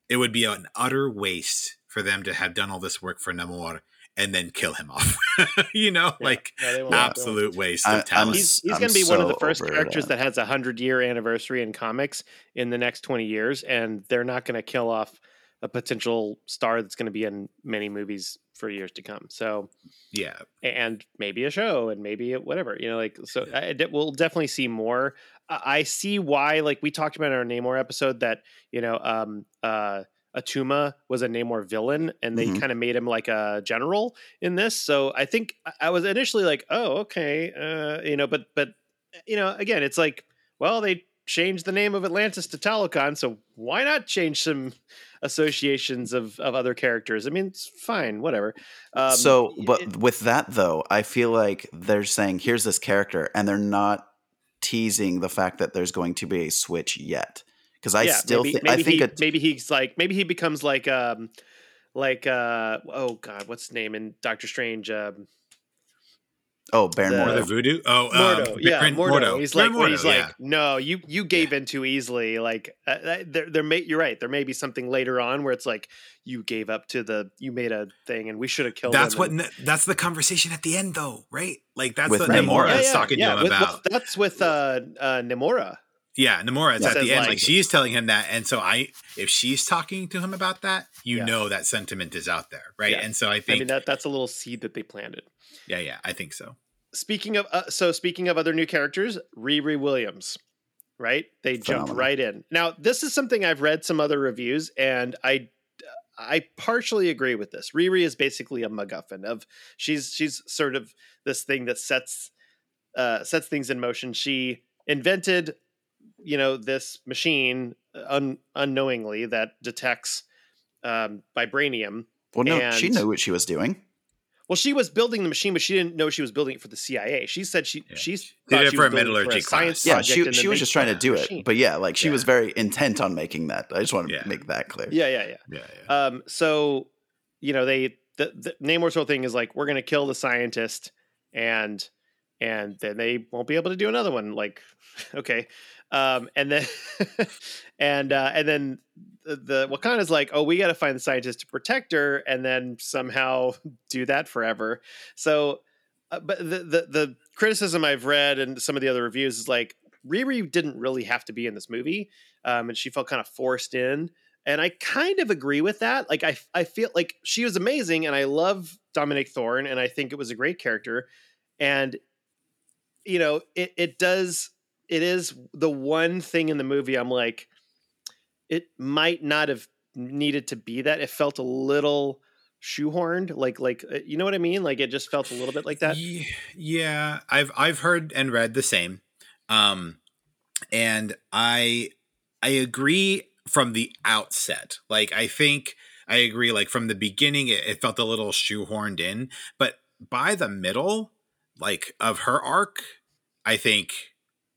it would be an utter waste for them to have done all this work for Namor and then kill him off. you know, Yeah. like No, they won't. They won't. absolute waste I- of I'm talent. He's, he's going to be one of the first characters that. that has a hundred year anniversary in comics in the next 20 years. And they're not going to kill off a potential star that's going to be in many movies for years to come. So, yeah, and maybe a show and maybe whatever, you know, like, so I, we'll definitely see more. I I see why, like we talked about in our Namor episode that, you know, um, uh, Attuma was a Namor villain and they Mhm. kind of made him like a general in this. So I think I- I was initially like, oh, okay. Uh, you know, but, but, you know, again, it's like, well, they changed the name of Atlantis to Talokan. So why not change some associations of, of other characters? I mean, it's fine, whatever. Um, so, it- but with that though, I feel like they're saying, "Here's this character," and they're not teasing the fact that there's going to be a switch yet. Because I still, maybe, thi- maybe I think he, it, maybe he's like maybe he becomes like um like uh oh god what's his name in Doctor Strange um oh, Baron the- or the Mordo. voodoo. Oh, Mordo um, yeah Baron Mordo. he's like Baron when he's Mordo, like yeah. no you you gave in too easily like uh, that- there there may you're right there may be something later on where it's like you gave up to the you made a thing and we should have killed That's him what. and- Ne- that's the conversation at the end, though, right? Like that's With what Namor. Namora Yeah, is yeah, talking yeah, to him with- about. with- that's with uh uh Namora Yeah, Namora. is Yeah. at the end. like- Like she's telling him that, and so I, if she's talking to him about that, you Yeah. know that sentiment is out there, right? Yeah. And so I I think, mean that that's a little seed that they planted yeah, yeah, I think so. speaking of uh, so speaking of other new characters Riri Williams right they jumped right in now this is something I've read some other reviews and I I partially agree with this Riri is basically a MacGuffin of she's she's sort of this thing that sets uh sets things in motion she invented you know this machine un- unknowingly that detects um vibranium Well, no, she knew what she was doing. well, she was building the machine, but she didn't know she was building it for the CIA. She said she Yeah. she Did it she for was a building it metallurgy science class. Yeah, she she was just trying to do it. machine. But yeah, like she Yeah. was very intent on making that. I just want to Yeah. make that clear. yeah, yeah, yeah. Yeah, yeah. Um, so you know they the, the Namor's whole thing is like we're gonna kill the scientist and and then they won't be able to do another one. Like okay, um, and then and uh, and then the, the Wakanda's like oh we got to find the scientist to protect her and then somehow do that forever. So. Uh, but the, the the criticism I've read and some of the other reviews is like Riri didn't really have to be in this movie, um, and she felt kind of forced in. And I kind of agree with that. Like I I feel like she was amazing, and I love Dominique Thorne, and I think it was a great character. And you know, it it does it is the one thing in the movie I'm like, it might not have needed to be that. It felt a little shoehorned, like like uh, you know what I mean? Like it just felt a little bit like that. Yeah, I've I've heard and read the same, um, and I I agree from the outset. Like I think I agree. Like from the beginning, it, it felt a little shoehorned in, but by the middle, like of her arc, I think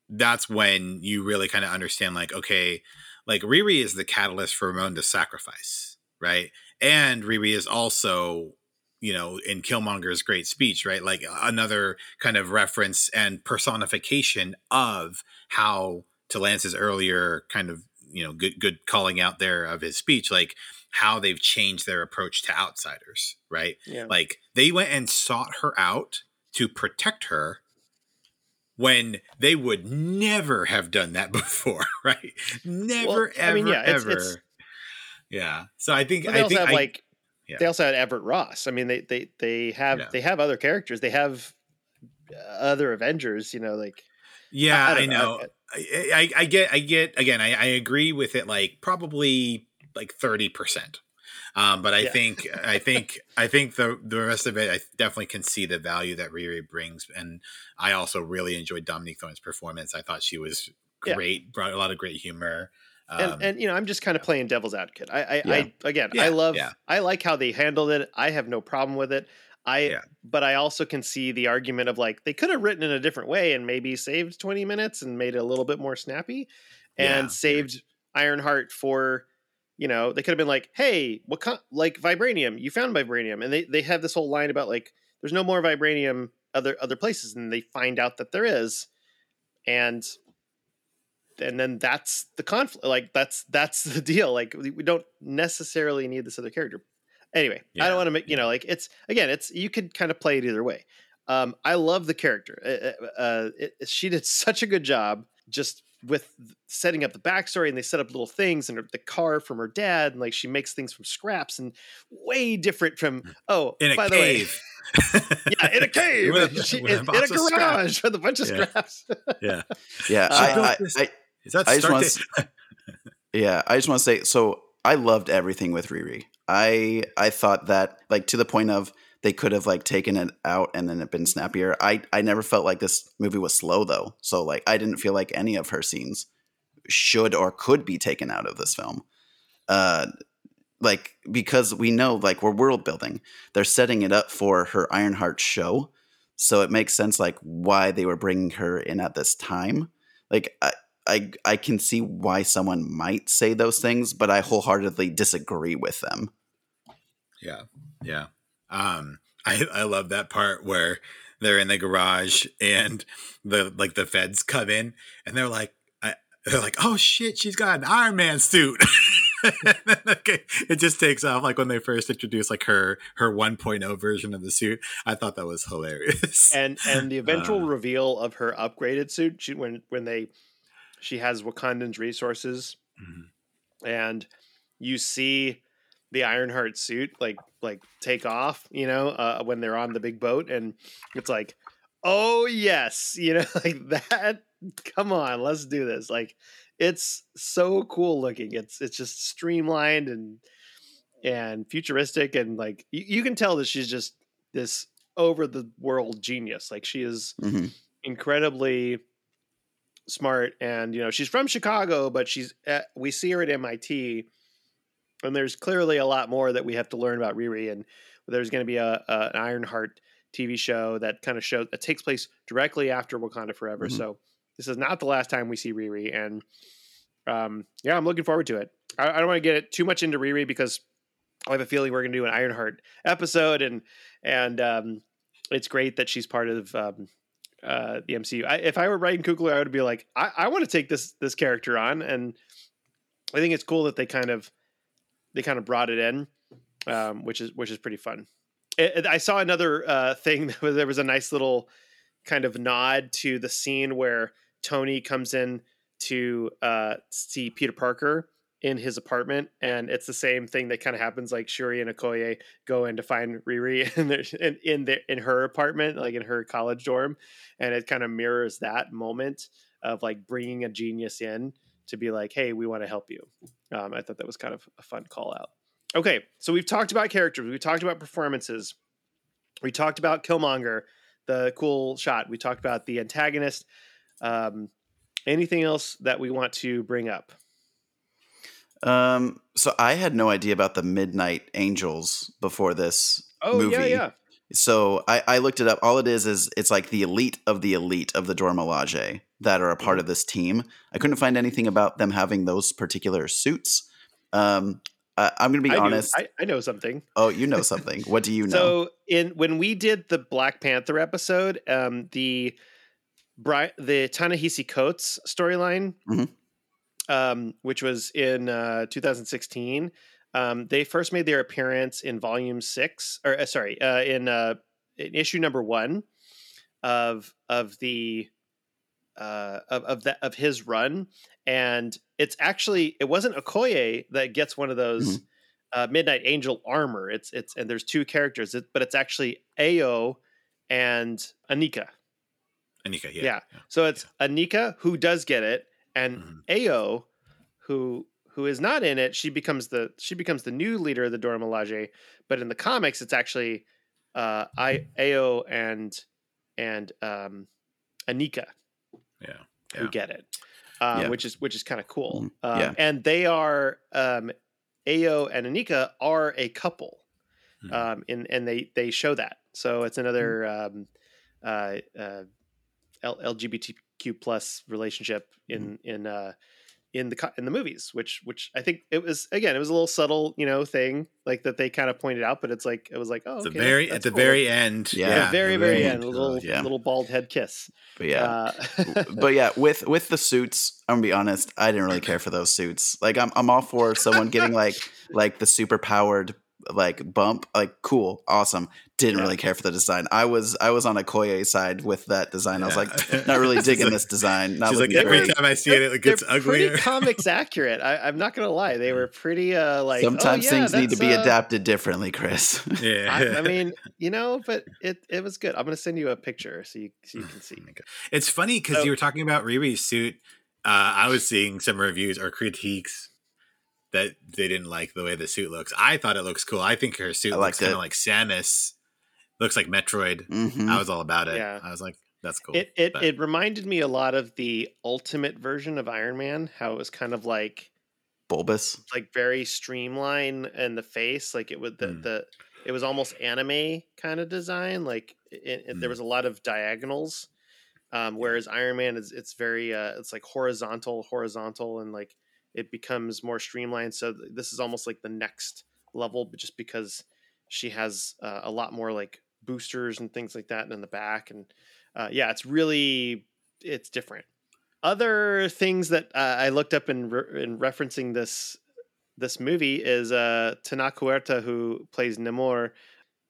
that's when you really kind of understand like okay like riri is the catalyst for ramonda's sacrifice right? And riri is also you know in killmonger's great speech right? Like another kind of reference and personification of how to lance's earlier kind of you know good good calling out there of his speech like how they've changed their approach to outsiders right? Yeah. like they went and sought her out to protect her when they would never have done that before right never Well, ever I mean, yeah, ever it's- yeah so i think they i also think have I, like yeah. they also had Everett Ross. I mean, they they they have Yeah. they have other characters. They have uh, other Avengers. You know, like yeah i, don't know I, I, I get i get again I, I agree with it like probably like 30% um, but I Yeah. think I think I think the the rest of it I definitely can see the value that Riri brings, and I also really enjoyed Dominique Thorne's performance. I thought she was Yeah. great, brought a lot of great humor. Um, and, and you know, I'm just kind of playing devil's advocate. I I, Yeah. I again, Yeah, I love yeah. I like how they handled it. I have no problem with it. I Yeah. but I also can see the argument of like they could have written in a different way and maybe saved 20 minutes and made it a little bit more snappy and Yeah. saved Ironheart for you know, they could have been like, "Hey, what kind like vibranium? You found vibranium." And they they have this whole line about like there's no more vibranium other other places and they find out that there is and and then that's the conflict like that's that's the deal like we, we don't necessarily need this other character anyway i don't want to make you know like it's again it's you could kind of play it either way um i love the character uh, uh it, she did such a good job just with setting up the backstory and they set up little things and her- the car from her dad and like she makes things from scraps and way different from oh in a by cave. the way yeah in a cave With She- with a in, in a box of garage with a bunch of Yeah. scraps yeah, Yeah, Uh, I, built I, I, is that I just want to, yeah, I just want to say, so I loved everything with Riri. I I thought that like to the point of they could have like taken it out and then it been snappier. I I never felt like this movie was slow though, so like I didn't feel like any of her scenes should or could be taken out of this film. Uh, like because we know like we're world building, they're setting it up for her Ironheart show, so it makes sense like why they were bringing her in at this time. Like I, I I can see why someone might say those things, but I wholeheartedly disagree with them. Yeah, yeah. Um, I I love that part where they're in the garage and the like the feds come in and they're like, I, they're like, oh shit, she's got an Iron Man suit. Then, okay, it just takes off like when they first introduced like her her 1.0 version of the suit. I thought that was hilarious. and and the eventual Uh. reveal of her upgraded suit she, when when they she has wakandan's resources Mhm. and you see the ironheart suit like like take off you know uh, when they're on the big boat and it's like oh yes you know like that come on let's do this like it's so cool looking it's it's just streamlined and and futuristic and like you, you can tell that she's just this over the world genius like she is hmm incredibly smart and you know she's from chicago but she's at, we see her at mit and there's clearly a lot more that we have to learn about riri and there's going to be a, a an ironheart tv show that kind of shows that takes place directly after wakanda forever Mhm. so this is not the last time we see riri and um yeah i'm looking forward to it i, I don't want to get it too much into riri because i have a feeling we're going to do an ironheart episode and and um it's great that she's part of um, uh, the MCU. I, if I were writing Coogler, I would be like, I, I want to take this this character on, and I think it's cool that they kind of they kind of brought it in, um, which is which is pretty fun. It- it- I saw another uh, thing there was a nice little kind of nod to the scene where Tony comes in to uh, see Peter Parker in his apartment, and it's the same thing that kind of happens. Like Shuri and Okoye go in to find Riri in their, in in, their, in her apartment, like in her college dorm, and it kind of mirrors that moment of like bringing a genius in to be like, "Hey, we want to help you." Um, I thought that was kind of a fun call out. Okay, so we've talked about characters, we talked about performances, we talked about Killmonger, the cool shot. We talked about the antagonist. Um, anything else that we want to bring up? Um, so I had no idea about the Midnight Angels before this Oh movie. yeah, yeah. So I, I looked it up. All it is is it's like the elite of the elite of the Dora Milaje. that are a part Mhm. of this team. I couldn't find anything about them having those particular suits. Um, I, I'm going to be I honest. I, I know something. oh, you know something. what do you know? So in when we did the Black Panther episode, um, the Bri- the Ta-Nehisi Coates storyline, Mhm. um, which was in uh, 2016, um, they first made their appearance in Volume Six, or uh, sorry, uh, in, uh, in issue number one of of the uh, of of that of his run, and it's actually it wasn't Okoye that gets one of those Mhm. uh, Midnight Angel armor. It's it's and there's two characters, but it's actually Ao and Anika. Anika, yeah. Yeah. So it's Anika who does get it, and Mhm. Ao who who is not in it. She becomes the she becomes the new leader of the Dora Milaje. But in the comics, it's actually uh, I Ao and and um, Anika Yeah. who get it, um, Yeah. which is which is kind of cool. Um, Yeah. and they are um, Ao and Anika are a couple, Mhm. um, and and they they show that. So it's another um, uh, uh, L- LGBTQ plus relationship in in uh, in the in the movies, which which I think it was again it was a little subtle you know thing like that they kind of pointed out, but it's like it was like oh At the very at the cool. very end. Yeah. Yeah. the very the very end. end, a little yeah. little bald head kiss. but yeah. Uh, but yeah, with with the suits, I'm gonna be honest. I didn't really care for those suits. Like, I'm I'm all for someone getting like like the super powered like bump. Like, cool, awesome. Didn't Yeah. really care for the design. I was I was on Okoye side with that design. I was Yeah. like, not really digging like- this design. Not She's like every great. time I see it, it gets they're uglier. Comics accurate. I, I'm not gonna lie; they were pretty uh, like. oh, Sometimes yeah, things need to be uh, adapted differently, Chris. yeah. I, I mean, you know, but it it was good. I'm gonna send you a picture so you so you can see. It's funny because So- you were talking about Riri's suit. Uh, I was seeing some reviews or critiques that they didn't like the way the suit looks. I thought it looks cool. I think her suit looks kind of like Samus. Looks like Metroid. Mhm. I was all about it. Yeah. I was like, that's cool. It it But- it reminded me a lot of the ultimate version of Iron Man. How it was kind of like Bulbous. like very streamlined in the face, like it would the Mm. the it was almost anime kind of design. Like it, it- there Mm. was a lot of diagonals, um, whereas Iron Man is it's very uh, it's like horizontal, horizontal, and like it becomes more streamlined. So this is almost like the next level, but just because she has uh, a lot more like boosters and things like that in the back, and uh, yeah, it's really it's different. Other things that uh, I looked up in re- in referencing this this movie is uh, Tenoch Huerta, who plays Namor.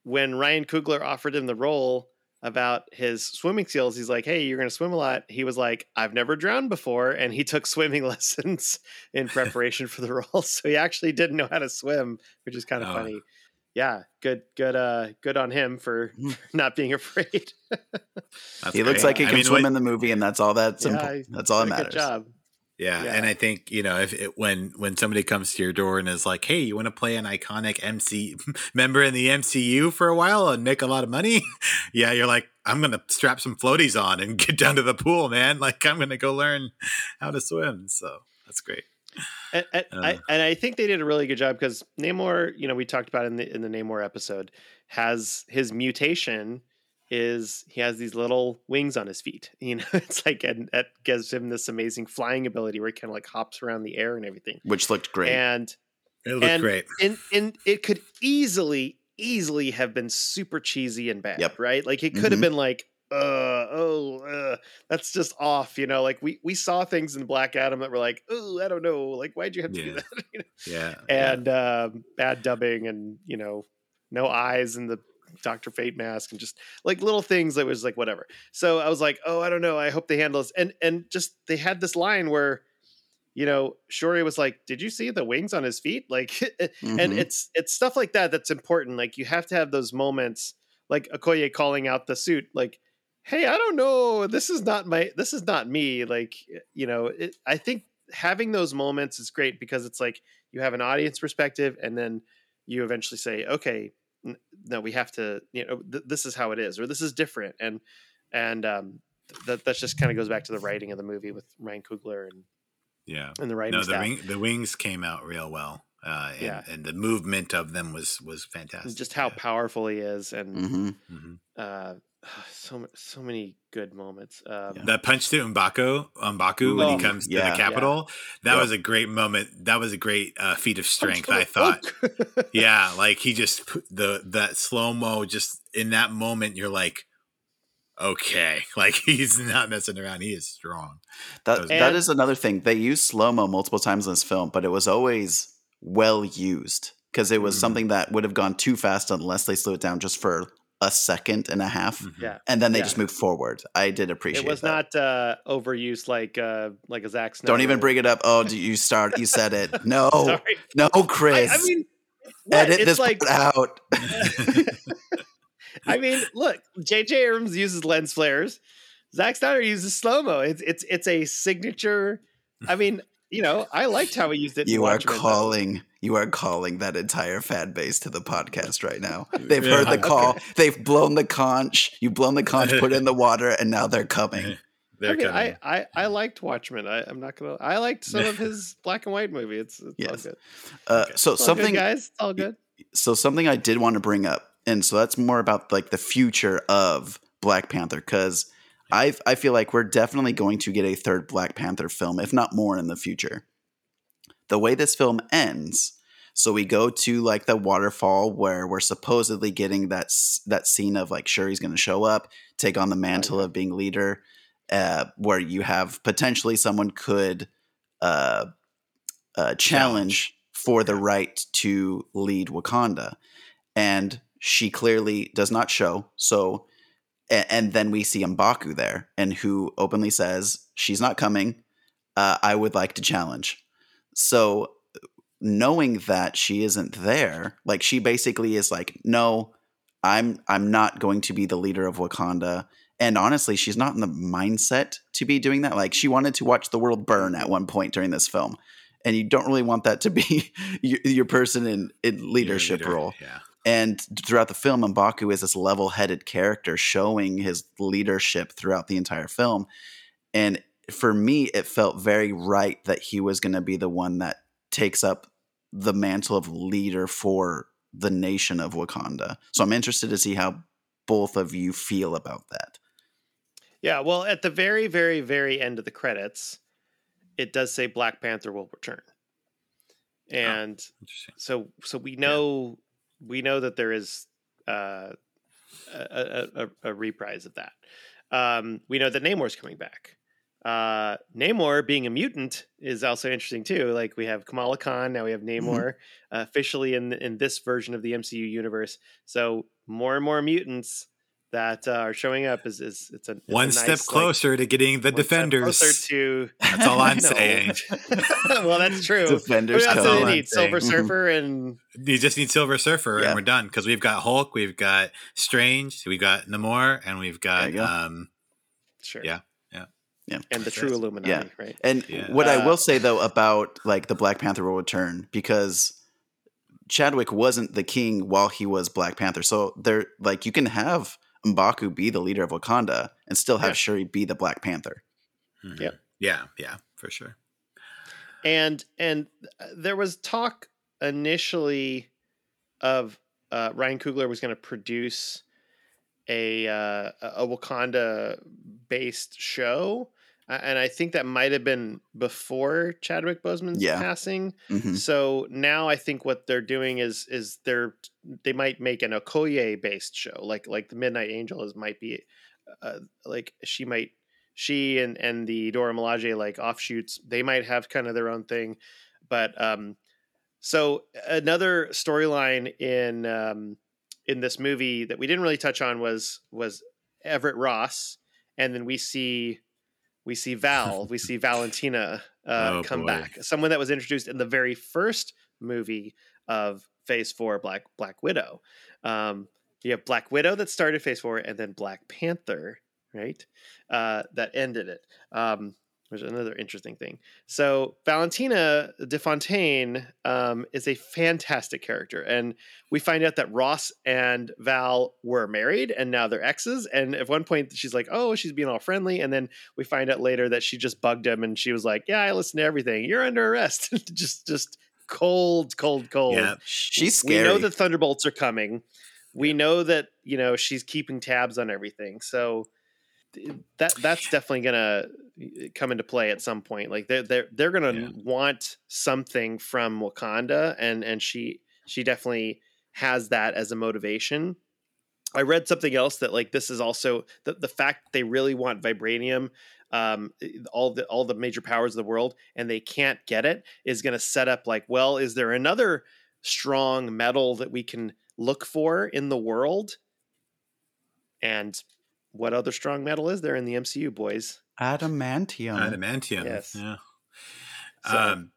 When Ryan Coogler offered him the role about his swimming skills, he's like, "Hey, you're going to swim a lot." He was like, "I've never drowned before," and he took swimming lessons in preparation for the role. So he actually didn't know how to swim, which is kind of Oh. funny. Yeah, good, good, uh, good on him for, Hmm. not being afraid. That's He looks like he I can mean, swim what- in the movie, and that's all that's Yeah, impo- he that's all that matters. Good job. Yeah, Yeah. and I think you know if it, when when somebody comes to your door and is like, "Hey, you want to play an iconic MC member in the MCU for a while and make a lot of money?" yeah, you're like, "I'm gonna strap some floaties on and get down to the pool, man. Like I'm gonna go learn how to swim." So that's great. And, and, I, Uh. and I think they did a really good job because Namor, you know, we talked about in the in the Namor episode, has his mutation is he has these little wings on his feet. You know, it's like and that gives him this amazing flying ability where he kind of like hops around the air and everything. Which looked great. And It looked And- great. and and it could easily easily have been super cheesy and bad, Yep. right? Like it could have Mhm. been like uh oh uh, that's just off you know like we we saw things in black adam that were like oh i don't know like why'd you have to do that you know? Yeah, and um, bad dubbing and you know no eyes and the Doctor Fate mask and just like little things that was like whatever. So I was like, oh, I don't know. I hope they handle this. And and just they had this line where, you know, Shuri was like, "Did you see the wings on his feet?" Like, and Mhm. it's it's stuff like that that's important. Like you have to have those moments, like Okoye calling out the suit, like. Hey, I don't know. This is not my. This is not me. Like, you know, it, I think having those moments is great because it's like you have an audience perspective and then you eventually say okay no we have to you know th- this is how it is or this is different and and um that that just kind of goes back to the writing of the movie with Ryan Coogler and, yeah. and the writing No, the wing, the wings came out real well. Uh, and, Yeah. and the movement of them was was fantastic. just how yeah. powerful he is and Mhm. Mhm. uh so so many good moments. Um, Yeah. That punch to Mbaku, Mbaku when Oh, he comes to the capital. That Yeah. was a great moment. That was a great uh, feat of strength. I Oh, thought. oh. yeah, like he just the that slow mo. Just in that moment, you're like, okay, like he's not messing around. He is strong. That And- that is another thing. They used slow mo multiple times in this film, but it was always well used because it was Mhm. something that would have gone too fast unless they slowed it down just for a second and a half, Mhm. yeah, and then they Yeah. just moved forward. I did appreciate it was that. not uh, overused like uh, like a Zack Snyder. Don't even bring it up. Oh, do you start? You said it. No, Sorry. no, Chris. I mean, what? edit it's this like out. I mean, look, J.J. Abrams uses lens flares. Zack Snyder uses slow mo. It's it's it's a signature. I mean, you know, I liked how he used it. You are Watchmen, though. calling. You are calling that entire fan base to the podcast right now. They've Yeah. heard the Okay. call. They've blown the conch. You've blown the conch. Put it in the water, and now they're coming. They're I mean, coming. I, I I liked Watchmen. I, I'm not gonna. I liked some of his black and white movie. It's, it's Yes. all good. Uh, Okay. so It's all good, something. guys. It's all good. so something I did want to bring up, and so that's more about like the future of Black Panther, because I I feel like we're definitely going to get a third Black Panther film, if not more, in the future. The way this film ends, so we go to like the waterfall where we're supposedly getting that that scene of like Shuri's going to show up, take on the mantle yeah. of being leader, uh, where you have potentially someone could uh, uh, challenge for the right to lead Wakanda. And she clearly does not show. So, and, and then we see Mbaku there, and who openly says she's not coming. Uh, I would like to challenge. So, knowing that she isn't there, like she basically is like, no, I'm I'm not going to be the leader of Wakanda. And honestly, she's not in the mindset to be doing that. Like she wanted to watch the world burn at one point during this film, and you don't really want that to be your, your person in, in leadership leader. role. Yeah. And throughout the film, Mbaku is this level-headed character showing his leadership throughout the entire film. And for me, it felt very right that he was going to be the one that takes up the mantle of leader for the nation of Wakanda. So I'm interested to see how both of you feel about that. Yeah. Well, at the very, very, very end of the credits, it does say Black Panther will return, and Interesting. so so we know we know that there is uh, a, a, a, a reprise of that. Um, we know that Namor's coming back. Uh, Namor being a mutant is also interesting too. Like we have Kamala Khan, now we have Namor uh, officially in in this version of the MCU universe. So more and more mutants that uh, are showing up is is it's a it's a One nice, step like, closer to getting the defenders. closer to That's all I'm saying. well, that's true. Defenders that's all what I'm they need. Silver saying. Surfer and You just need Silver Surfer, Yeah. and we're done because we've got Hulk, we've got Strange, we've got Namor, and we've got There go. um. sure, Yeah, yeah. Yeah. and the true Yes. Illuminati, right? And Yeah. what I Uh, will say though about like the Black Panther will return because Chadwick wasn't the king while he was Black Panther. So there like you can have Mbaku be the leader of Wakanda and still have Yeah. Shuri be the Black Panther. mhm. Yeah. yeah, yeah, for sure. and and uh, there was talk initially of uh, Ryan Coogler was going to produce a uh, a Wakanda based show, uh, and I think that might have been before Chadwick Boseman's Yeah. passing. Mhm. So now I think what they're doing is is they're they might make an Okoye based show, like like the Midnight Angel is might be, uh, like she might she and and the Dora Milaje like offshoots they might have kind of their own thing, but um, so another storyline in um in this movie that we didn't really touch on was was Everett Ross, and then we see we see Val, we see Valentina uh, Oh, come boy. back, someone that was introduced in the very first movie of Phase Four, Black Black Widow. Um, you have Black Widow that started Phase Four, and then Black Panther, right? Uh, that ended it. Um, which is another interesting thing. So Valentina de Fontaine um, is a fantastic character, and we find out that Ross and Val were married, and now they're exes. And at one point, she's like, "Oh, she's being all friendly," and then we find out later that she just bugged him, and she was like, "Yeah, I listen to everything. You're under arrest." just, just cold, cold, cold. Yeah, She's We know the thunderbolts are coming. we know that you know she's keeping tabs on everything. So that that's definitely gonna come into play at some point. Like they're they're they're gonna Yeah. want something from Wakanda, and and she she definitely has that as a motivation. I read something else that like this is also the the fact they really want vibranium, um, all the all the major powers of the world, and they can't get it is going to set up like, well, is there another strong metal that we can look for in the world? And what other strong metal is there in the MCU, boys? Adamantium. Adamantium. Yes. Yeah. So- um,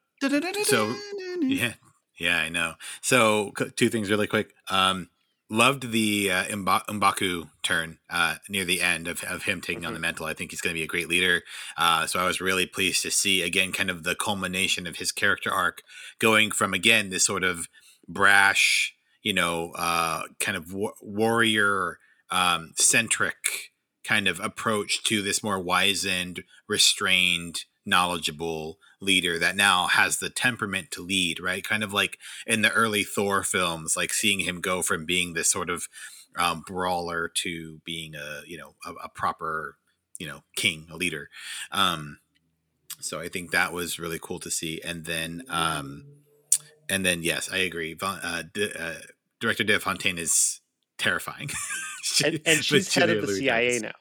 so- yeah. Yeah, I know. So two things really quick. Um, loved the uh, Mbaku turn uh, near the end of, of him taking on Mhm. the mental. I think he's going to be a great leader. Uh, so I was really pleased to see again, kind of the culmination of his character arc, going from again this sort of brash, you know, uh, kind of wa- warrior um, centric kind of approach to this more wizened, restrained, knowledgeable leader that now has the temperament to lead, right? Kind of like in the early Thor films, like seeing him go from being this sort of um, brawler to being a you know a, a proper you know king, a leader. Um, so I think that was really cool to see. And then um, and then yes, I agree. Von, uh, D- uh, Director De Fontaine is terrifying, She- And, and she's head of the Louis CIA now,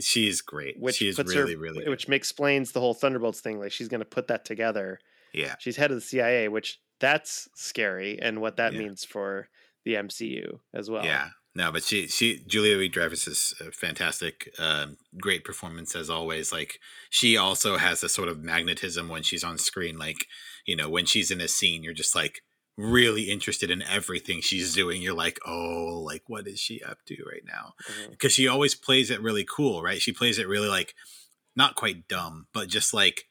She is great. which she is really, her, really, which explains the whole Thunderbolts thing. Like she's going to put that together. yeah. She's head of the CIA, which that's scary, and what that Yeah. means for the MCU as well. Yeah. No, but she she Julia Louis Dreyfus is fantastic. Um, great performance as always. Like she also has this sort of magnetism when she's on screen. Like you know when she's in a scene, you're just like really interested in everything she's doing. You're like, oh, like what is she up to right now? Mm-hmm. Because she always plays it really cool, right? She plays it really like not quite dumb, but just like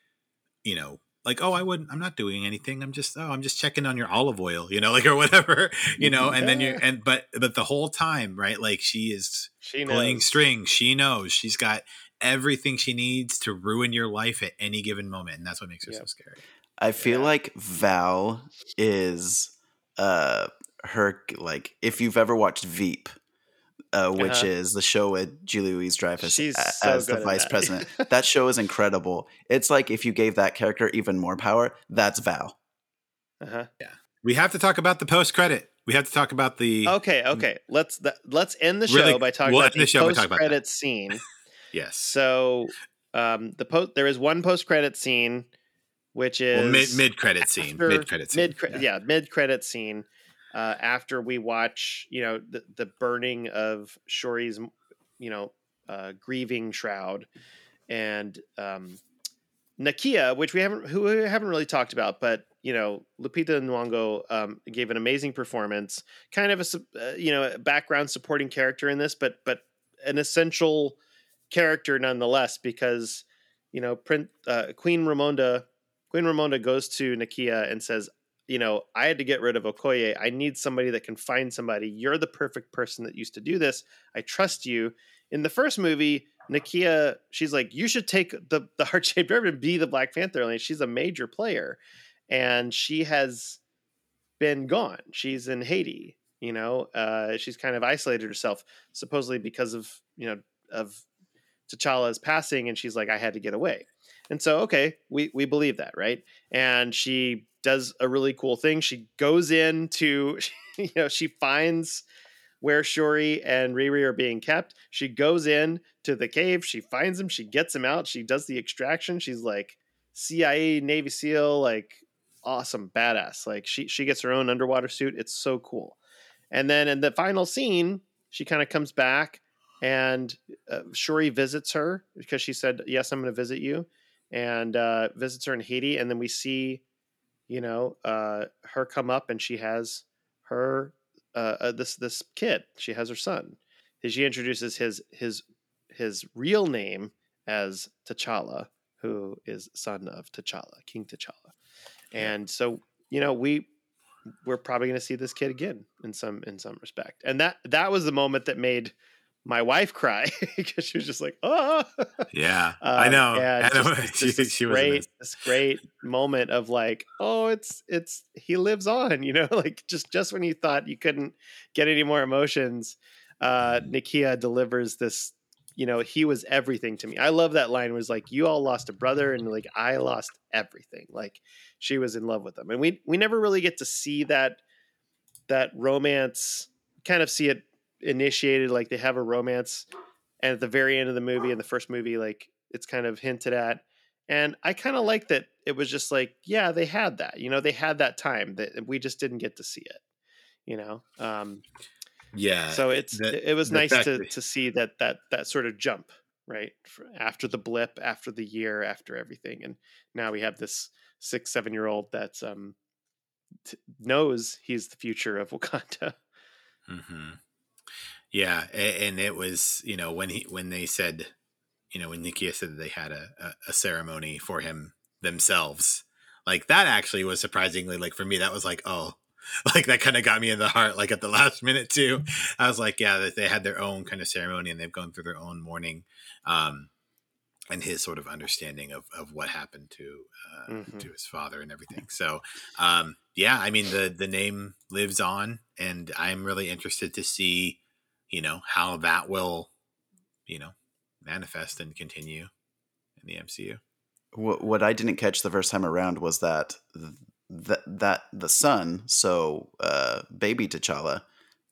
you know like oh i wouldn't i'm not doing anything i'm just oh i'm just checking on your olive oil you know like or whatever you know mm-hmm. and then you Yeah. and but but the whole time right like she is She pulling knows. strings she knows she's got everything she needs to ruin your life at any given moment and that's what makes her so scary I feel Yeah. like Val is uh her like if you've ever watched Veep, uh, which Uh-huh. is the show with Julia Louis Dreyfus She's a- so as the vice that. president. that show is incredible. It's like if you gave that character even more power, that's Val. Uh-huh. Yeah. We have to talk about the post credit we have to talk about the Okay, okay. Let's th- let's end the show Really- by talking we'll about the, the show post credit scene. yes So, um, the post there is one post credit scene, which is well mid mid credit scene mid credit scene mid cre- yeah, mid credit scene. Uh, after we watch, you know, the, the burning of Shuri's, you know, uh, grieving shroud, and um, Nakia, which we haven't who we haven't really talked about, but you know, Lupita Nyong'o um, gave an amazing performance. Kind of a uh, you know background supporting character in this, but but an essential character nonetheless because you know uh, Queen Ramonda Queen Ramonda goes to Nakia and says, you know, I had to get rid of Okoye. I need somebody that can find somebody. You're the perfect person that used to do this. I trust you. In the first movie, Nakia, she's like, you should take the the heart shaped ribbon and be the Black Panther. And she's a major player, and she has been gone. She's in Haiti. You know, uh, she's kind of isolated herself, supposedly because of you know of T'Challa's passing, and she's like, I had to get away. And so, okay, we we believe that, right? And she does a really cool thing. She goes in to, you know, she finds where Shuri and Riri are being kept. She goes in to the cave. She finds them. She gets them out. She does the extraction. She's like CIA, Navy SEAL, like awesome, badass. Like she she gets her own underwater suit. It's so cool. And then in the final scene, she kind of comes back and uh, Shuri visits her because she said, "Yes, I'm going to visit you," and uh, visits her in Haiti. And then we see, you know, uh, her come up, and she has her uh, uh, this this kid. She has her son. She introduces his his his real name as T'Challa, who is son of T'Challa, King T'Challa. And so, you know, we we're probably going to see this kid again in some in some respect. And that that was the moment that made my wife cry because she was just like, oh, yeah, I Um, know. Yeah, I know. she, this she great, this. this great moment of like, oh, it's it's he lives on, you know, like just just when you thought you couldn't get any more emotions, uh, Mm-hmm. Nakia delivers this. You know, he was everything to me. I love that line. Was like, you all lost a brother, and like I lost everything. Like she was in love with him, and we we never really get to see that that romance. Kind of see it initiated, like they have a romance, and at the very end of the movie, in the first movie, like it's kind of hinted at. And I kind of like that it was just like, yeah, they had that. You know, they had that time that we just didn't get to see it. You know, um, Yeah. so it's the- it, was nice to that- to see that that that sort of jump right after the blip, after the year, after everything, and now we have this six seven year old that's um t- knows he's the future of Wakanda. hmm Yeah, and it was you know when he when they said, you know when Nakia said that they had a, a, ceremony for him themselves, like that actually was surprisingly like for me that was like oh, like that kind of got me in the heart like at the last minute too. I was like yeah that they had their own kind of ceremony and they've gone through their own mourning, um, and his sort of understanding of of what happened to uh, Mhm. to his father and everything. So um, yeah, I mean the the name lives on, and I'm really interested to see, you know, how that will, you know, manifest and continue in the MCU. what, what I didn't catch the first time around was that th- that that the son, so uh, baby T'Challa,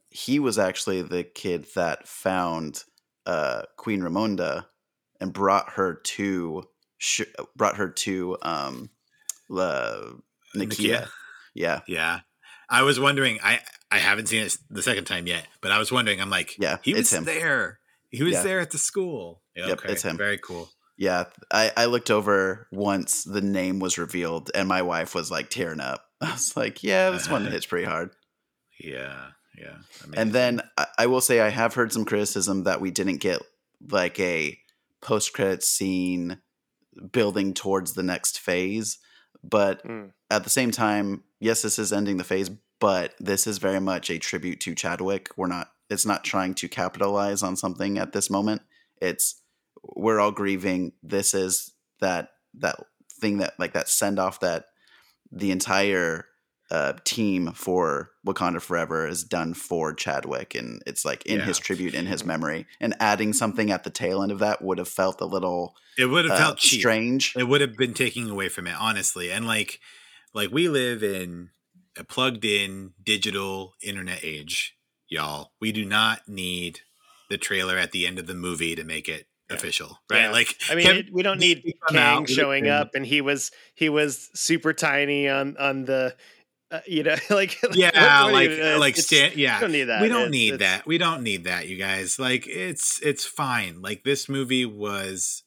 he was actually the kid that found uh, Queen Ramonda and brought her to sh- brought her to um, uh, Nakia. Nakia. Yeah, Yeah, I was wondering. I I haven't seen it the second time yet, but I was wondering. I'm like, Yeah, he was him. there. He was Yeah. there at the school. Yeah, Yep, it's him. Very cool. yeah. I, I looked over once the name was revealed, and my wife was like tearing up. I was like, "Yeah, this one hits pretty hard." Yeah, yeah. And then I, I will say I have heard some criticism that we didn't get like a post credit scene building towards the next phase. But Mm. at the same time, yes, this is ending the phase, but this is very much a tribute to Chadwick. We're not it's not trying to capitalize on something at this moment. It's we're all grieving. This is that that thing that like that send off that the entire uh, team for Wakanda Forever is done for Chadwick, and it's like in his tribute, in his memory, and adding something at the tail end of that would have felt a little it would have uh, felt cheap. strange. it would have been taking away from it honestly and like like we live in a plugged in digital internet age y'all we do not need the trailer at the end of the movie to make it Yeah. official right Yeah. like I mean, Kevin it, we don't need come out Kang showing up, and he was he was super tiny on on the, uh, you know, like yeah like you- uh, like stand, yeah we don't need that. we don't It's- need it's- that we don't need that you guys like it's it's fine like this movie was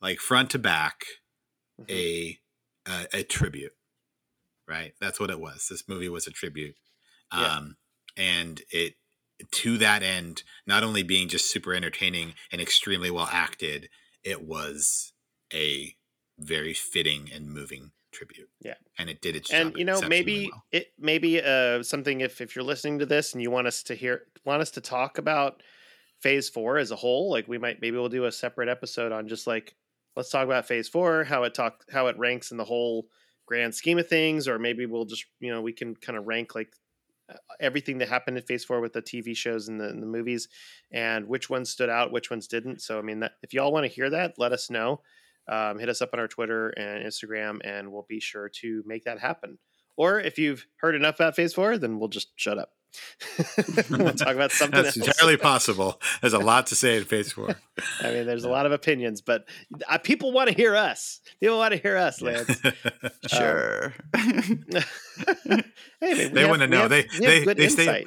like front to back Mhm. a a, a tribute right that's what it was this movie was a tribute Yeah. um and it to that end not only being just super entertaining and extremely well acted it was a very fitting and moving tribute Yeah. and it did its job. and you know maybe well. it maybe uh something if if you're listening to this and you want us to hear want us to talk about phase four as a whole like we might maybe we'll do a separate episode on just like let's talk about phase four how it talk how it ranks in the whole grand scheme of things or maybe we'll just you know we can kind of rank like uh, everything that happened in phase four with the tv shows and the, and the movies and which ones stood out which ones didn't. So i mean that if y'all want to hear that let us know. Um, hit us up on our twitter and instagram and we'll be sure to make that happen or if you've heard enough about phase four then we'll just shut up we'll talk about something that's else entirely possible there's a lot to say in phase four i mean there's a lot of opinions but uh, people want to hear us people want to hear us lance Sure. hey, man, They wanna know. have- They- we they- good they stay-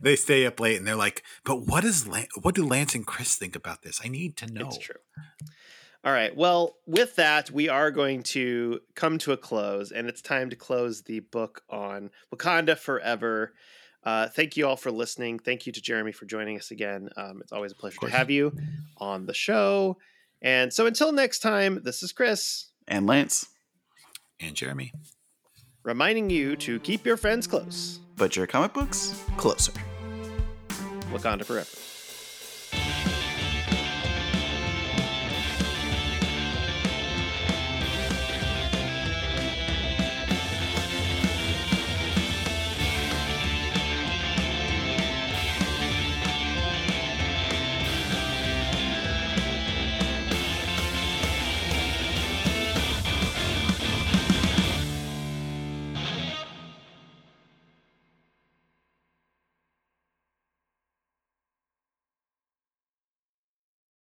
they stay up late and they're like, "But what is does Lan- what do Lance and Chris think about this? I need to know." It's true. All right. Well, with that, we are going to come to a close, and it's time to close the book on Wakanda Forever. Uh, thank you all for listening. Thank you to Jeremy for joining us again. Um, it's always a pleasure to have you on the show. And so until next time, this is Chris and Lance, And Jeremy. reminding you to keep your friends close. but your comic books closer. Wakanda Forever.